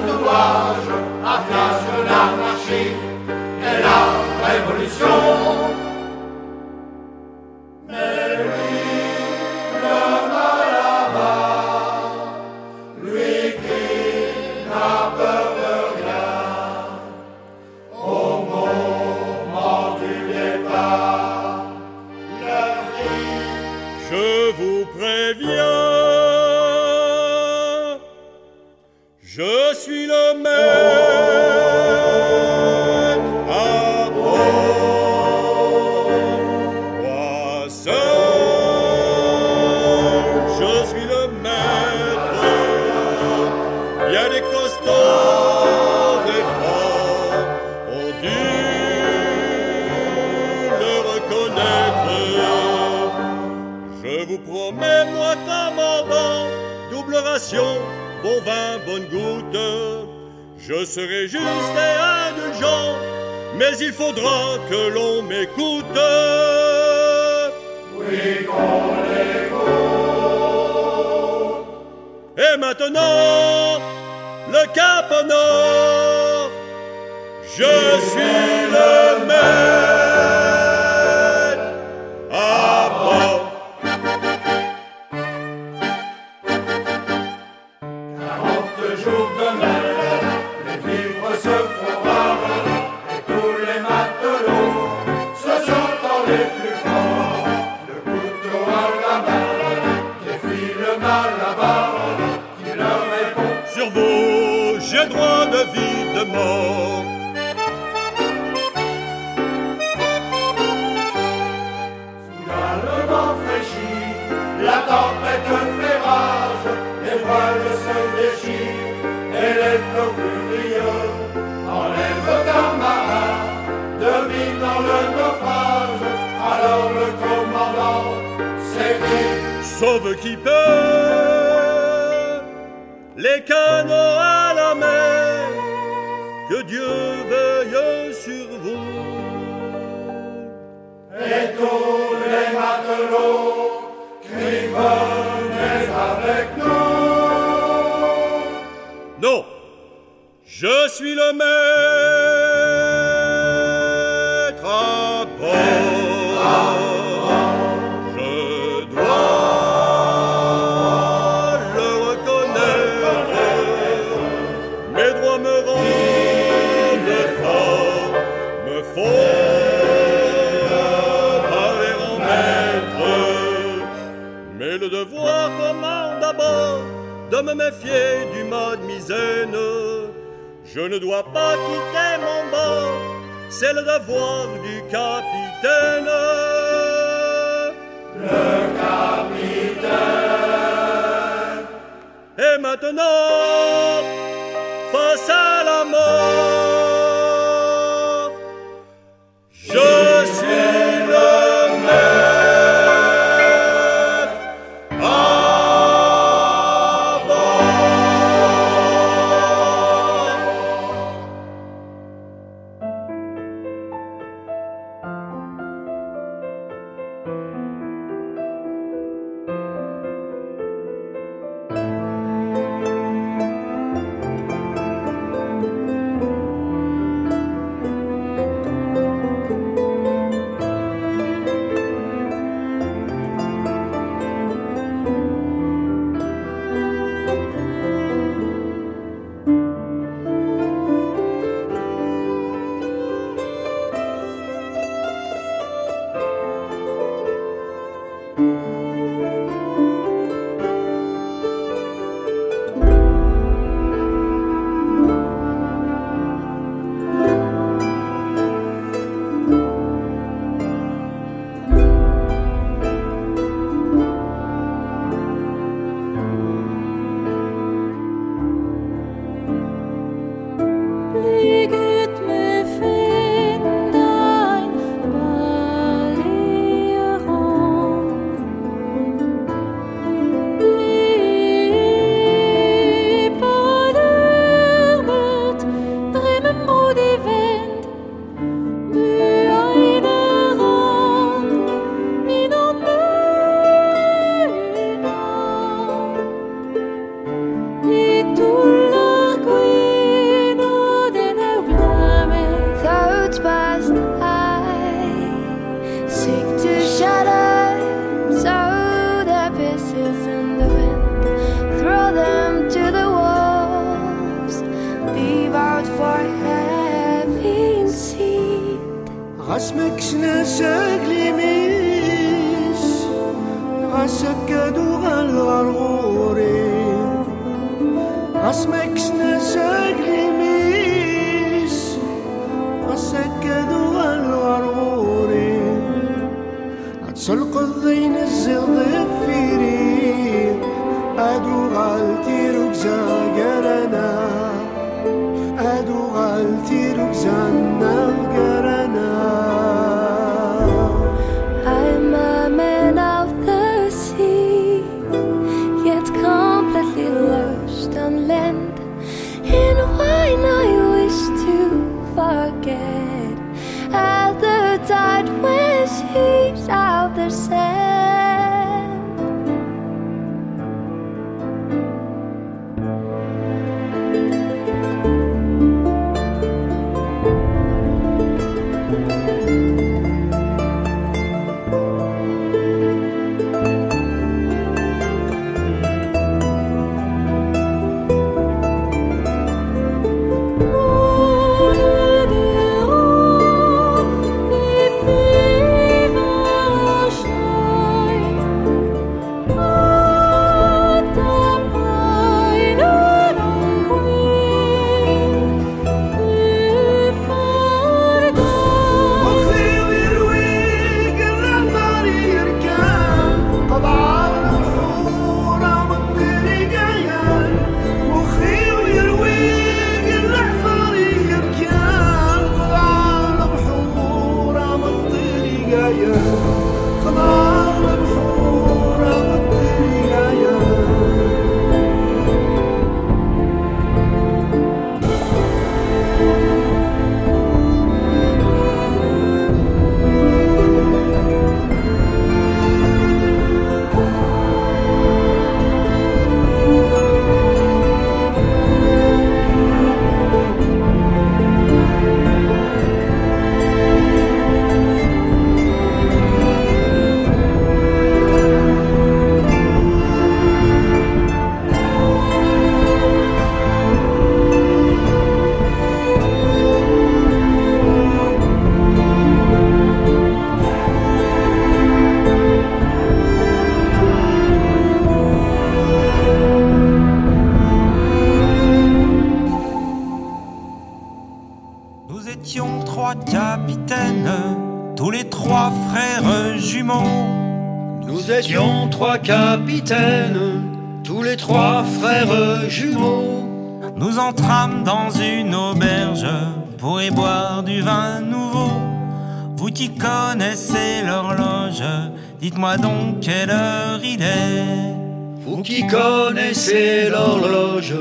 connaissez l'horloge,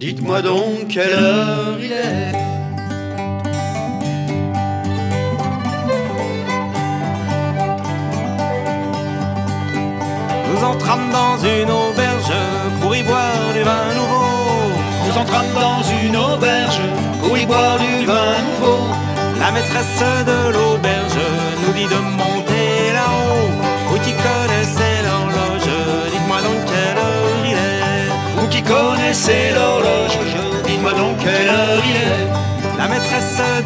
dites-moi donc quelle heure il est. Nous entrâmes dans une auberge pour y boire du vin nouveau. Nous entrâmes dans une auberge pour y boire du vin nouveau. La maîtresse de l'auberge nous dit de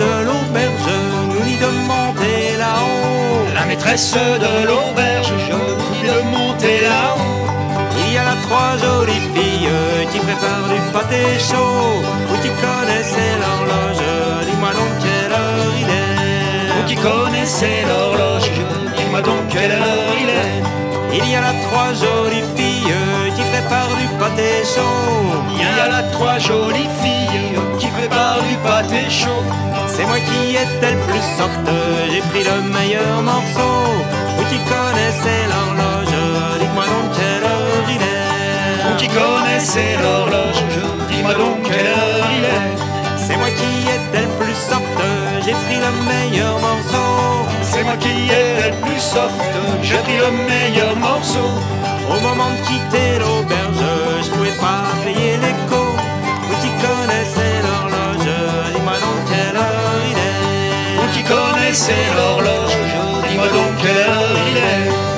de l'auberge nous dit de monter là-haut. La maîtresse de l'auberge nous dit de monter là-haut. Il y a là trois jolies filles qui préparent du pâté chaud. Vous qui connaissez l'horloge, dis-moi donc quelle heure il est. Vous qui connaissez l'horloge, dis-moi donc quelle heure il est. Il y a là trois jolies filles qui préparent du pâté chaud. Il y a là trois jolies filles qui préparent du pâté chaud. C'est moi qui étais le plus soft, j'ai pris le meilleur morceau. Vous qui connaissez l'horloge, dites-moi donc quelle heure il est. Vous qui connaissez l'horloge, dis-moi donc quelle heure il est. C'est moi qui étais le plus soft, j'ai pris le meilleur morceau. C'est moi qui ai le plus soft, j'ai pris le meilleur morceau. Au moment de quitter l'auberge, je pouvais pas payer l'écho. Vous qui connaissez l'horloge, dis-moi donc quelle heure il est. Vous qui connaissez l'horloge, dis-moi donc quelle heure il est.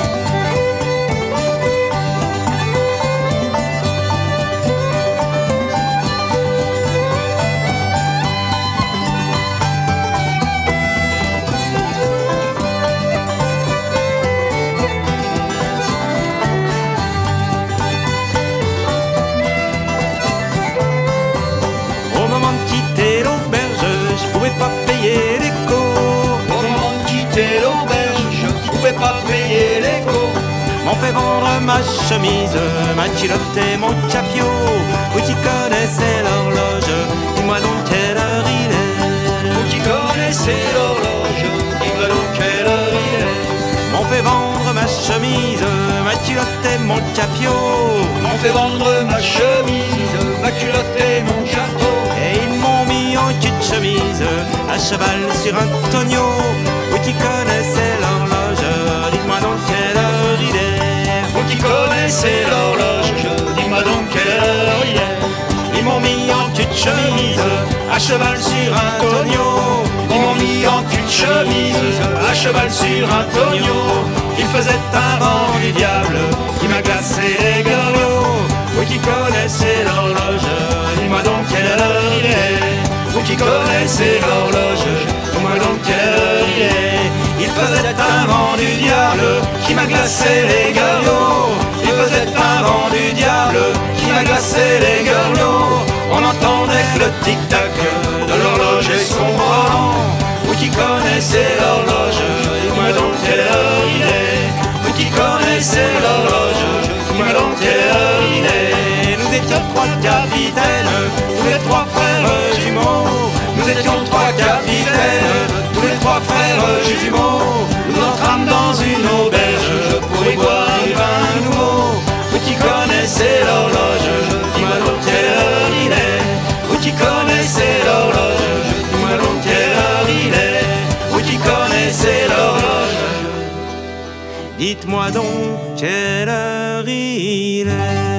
fait vendre ma chemise, ma culotte et mon capio. Vous qui connaissez l'horloge, dis-moi donc quelle heure il est. Vous qui connaissez l'horloge, dis-moi donc quelle heure il est. M'en fait vendre ma chemise, ma culotte et mon capio. M'en fait vendre ma chemise, ma culotte et mon chapeau. Et ils m'ont mis en de chemise, à cheval sur un tonneau. Vous qui connaissez l'horloge, connaissez l'horloge, dis-moi donc quelle heure il est. Ils m'ont mis en de chemise, à cheval sur un tonneau. Ils m'ont mis en cul de chemise, à cheval sur un tonneau. Il faisait un vent du diable qui m'a glacé les garlots. Vous qui connaissez l'horloge, dis-moi donc quelle heure il est. Vous qui connaissez l'horloge, dis-moi donc quelle heure il est. Il faisait un vent du diable qui m'a glacé les garlots. Glacé les. On entendait le tic-tac de l'horloge et son volant. Vous qui connaissez l'horloge, dis-moi donc quelle. Vous qui connaissez l'horloge, dis-moi donc quelle. Nous étions trois capitaines, tous les trois frères jumeaux. Nous étions trois capitaines, tous les trois frères jumeaux. Nous entrâmes dans une auberge pour y boire du vin nouveau. Connaissez l'horloge, dis-moi donc quelle heure il est. Vous qui connaissez l'horloge, dis-moi donc quelle heure il est. Vous qui connaissez l'horloge, dites-moi donc quelle heure il est.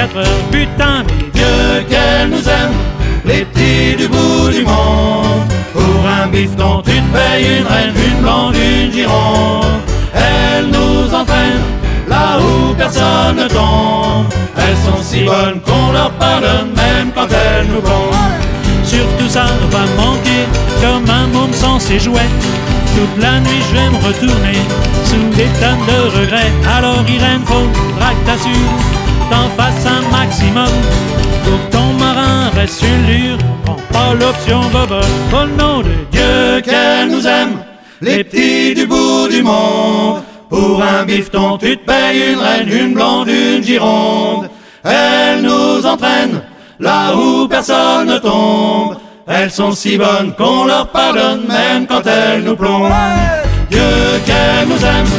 24 heures, putain, mais Dieu qu'elle nous aime, les petits du bout du monde. Pour un bifton, tu te payes une reine, une blonde, une gironde. Elle nous entraîne là où personne ne tombe. Elles sont si bonnes qu'on leur pardonne même quand elles nous blondent. Surtout ça ne va manquer comme un môme sans ses jouets. Toute la nuit je vais me retourner sous des tonnes de regrets. Alors Irène, faudra que t'assures t'en fasses un maximum. Pour que ton marin reste lure, prends pas l'option bobo. Au nom de Dieu qu'elle nous aime, les petits du bout du monde. Pour un bifton, tu te payes une reine, une blonde, une gironde. Elle nous entraîne là où personne ne tombe. Elles sont si bonnes qu'on leur pardonne, même quand elles nous plombent. Dieu qu'elle nous aime,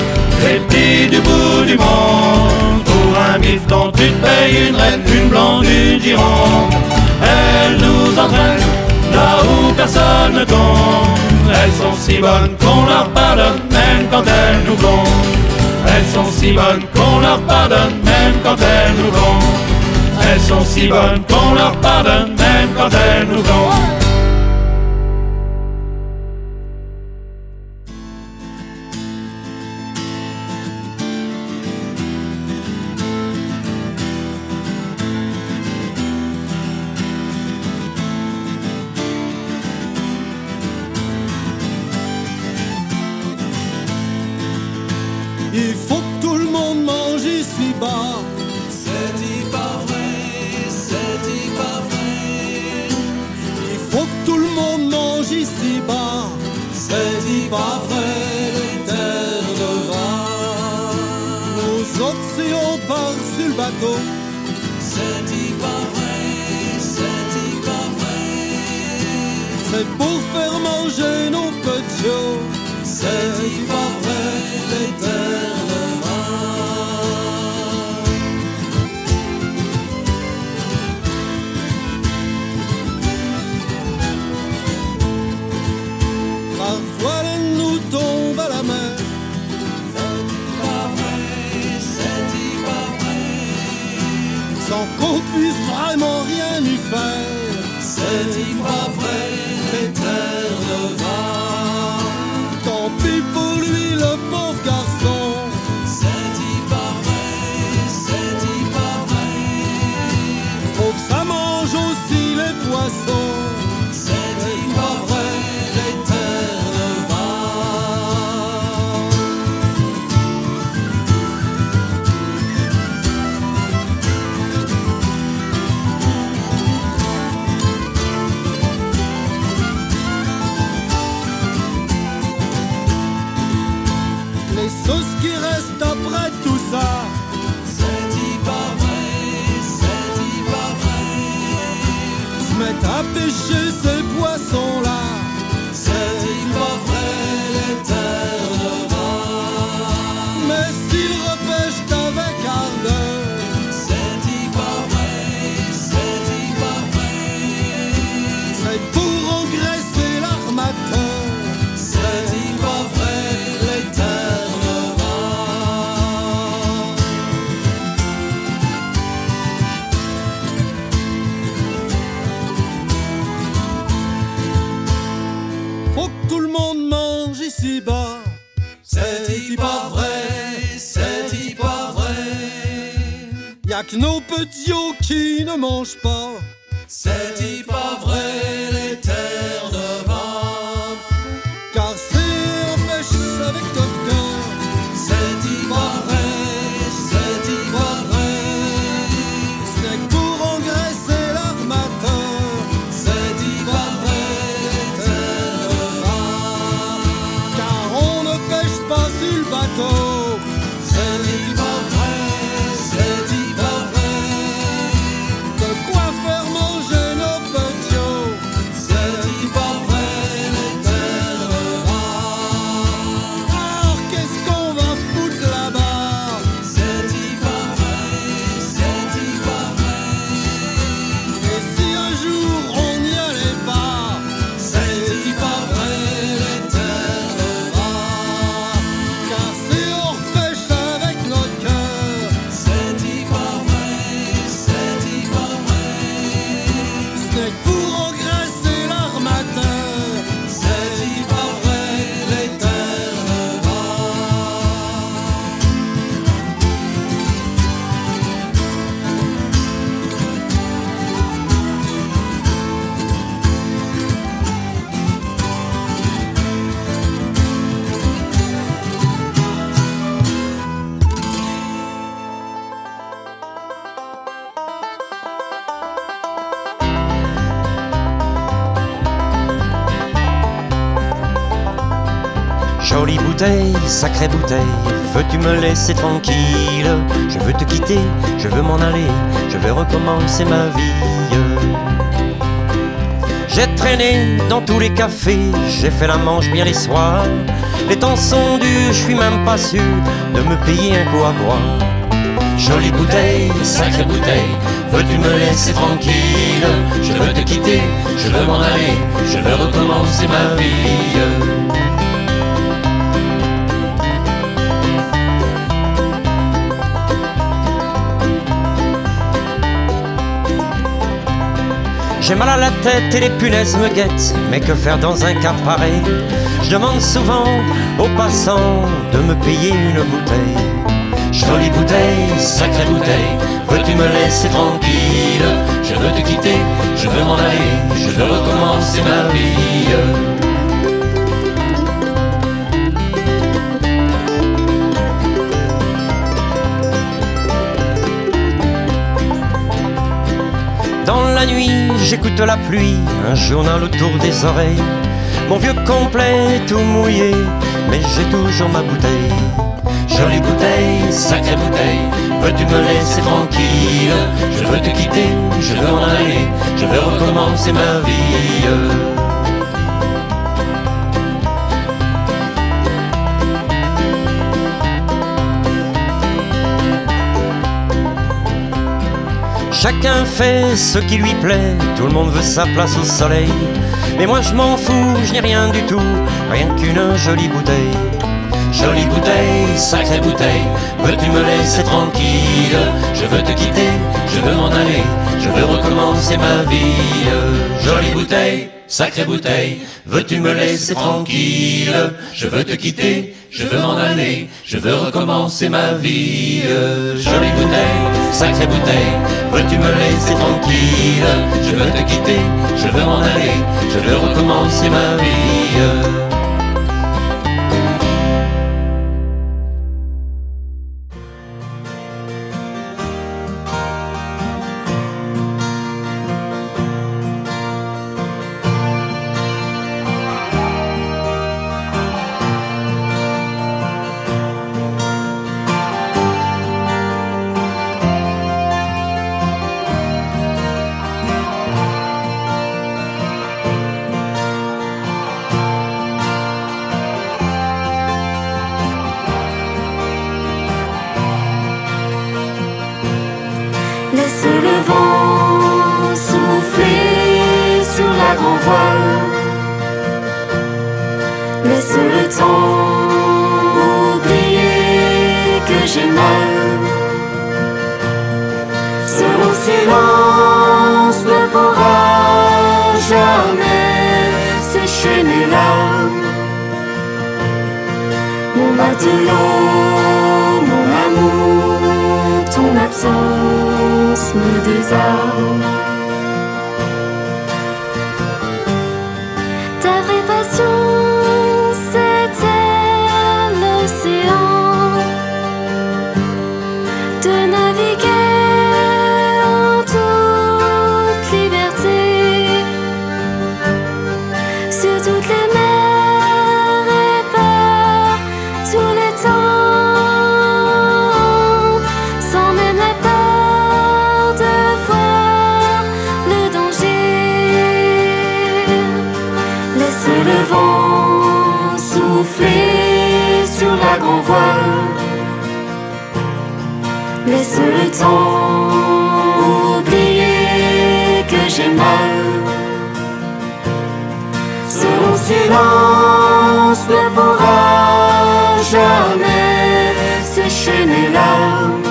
les petits du bout du monde. Un bifton, tu te payes une reine, une blonde, une gironde. Elles nous entraînent là où personne ne tombe. Elles sont si bonnes qu'on leur pardonne, même quand elles nous plombent. Elles sont si bonnes qu'on leur pardonne, même quand elles nous plombent. Elles sont si bonnes qu'on leur pardonne, même quand elles nous plombent. Sacrée bouteille, veux-tu me laisser tranquille? Je veux te quitter, je veux m'en aller, je veux recommencer ma vie. J'ai traîné dans tous les cafés, j'ai fait la manche bien les soirs. Les temps sont durs, je suis même pas sûr de me payer un coup à boire. Jolie bouteille, sacrée bouteille, veux-tu me laisser tranquille? Je veux te quitter, je veux m'en aller, je veux recommencer ma vie. J'ai mal à la tête et les punaises me guettent, mais que faire dans un cas pareil? Je demande souvent aux passants de me payer une bouteille. Jolie bouteille, sacrée bouteille, veux-tu me laisser tranquille? Je veux te quitter, je veux m'en aller, je veux recommencer ma vie. Dans la nuit, j'écoute la pluie, un journal autour des oreilles. Mon vieux complet tout mouillé, mais j'ai toujours ma bouteille. Jolie bouteille, sacrée bouteille, veux-tu me laisser tranquille? Je veux te quitter, je veux m'en aller, je veux recommencer ma vie. Chacun fait ce qui lui plaît, tout le monde veut sa place au soleil. Mais moi je m'en fous, je n'ai rien du tout, rien qu'une jolie bouteille. Jolie bouteille, sacrée bouteille, veux-tu me laisser tranquille? Je veux te quitter, je veux m'en aller, je veux recommencer ma vie. Jolie bouteille, sacrée bouteille, veux-tu me laisser tranquille? Je veux te quitter, je veux m'en aller, je veux recommencer ma vie. Jolie bouteille, sacrée bouteille, veux-tu me laisser tranquille? Je veux te quitter, je veux m'en aller, je veux recommencer ma vie. Sans oublier que j'ai mal Ce silence ne pourra jamais sécher mes larmes. Mon matelot, mon amour, ton absence me désarme. jamais sécher mes larmes.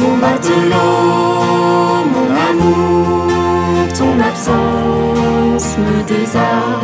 Mon matelot, mon amour, ton absence me désarme.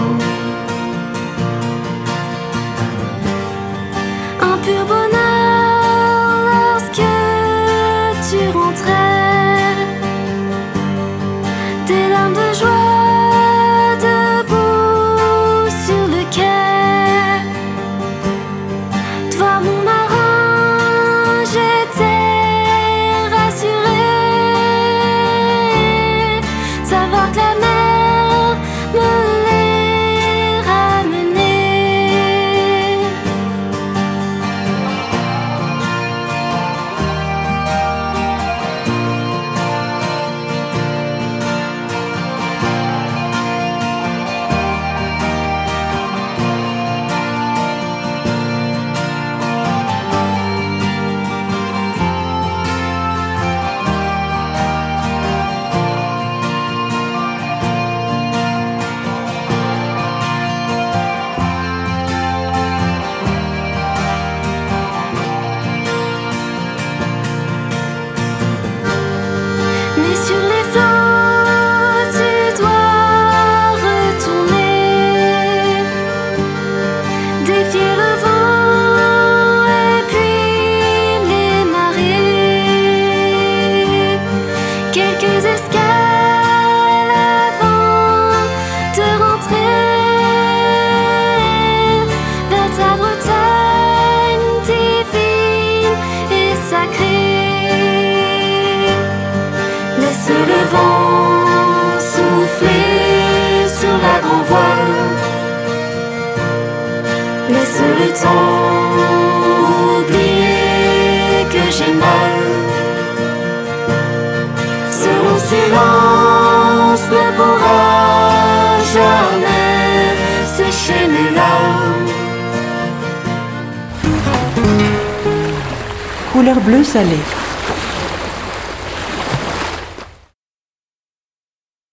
Jerusalén.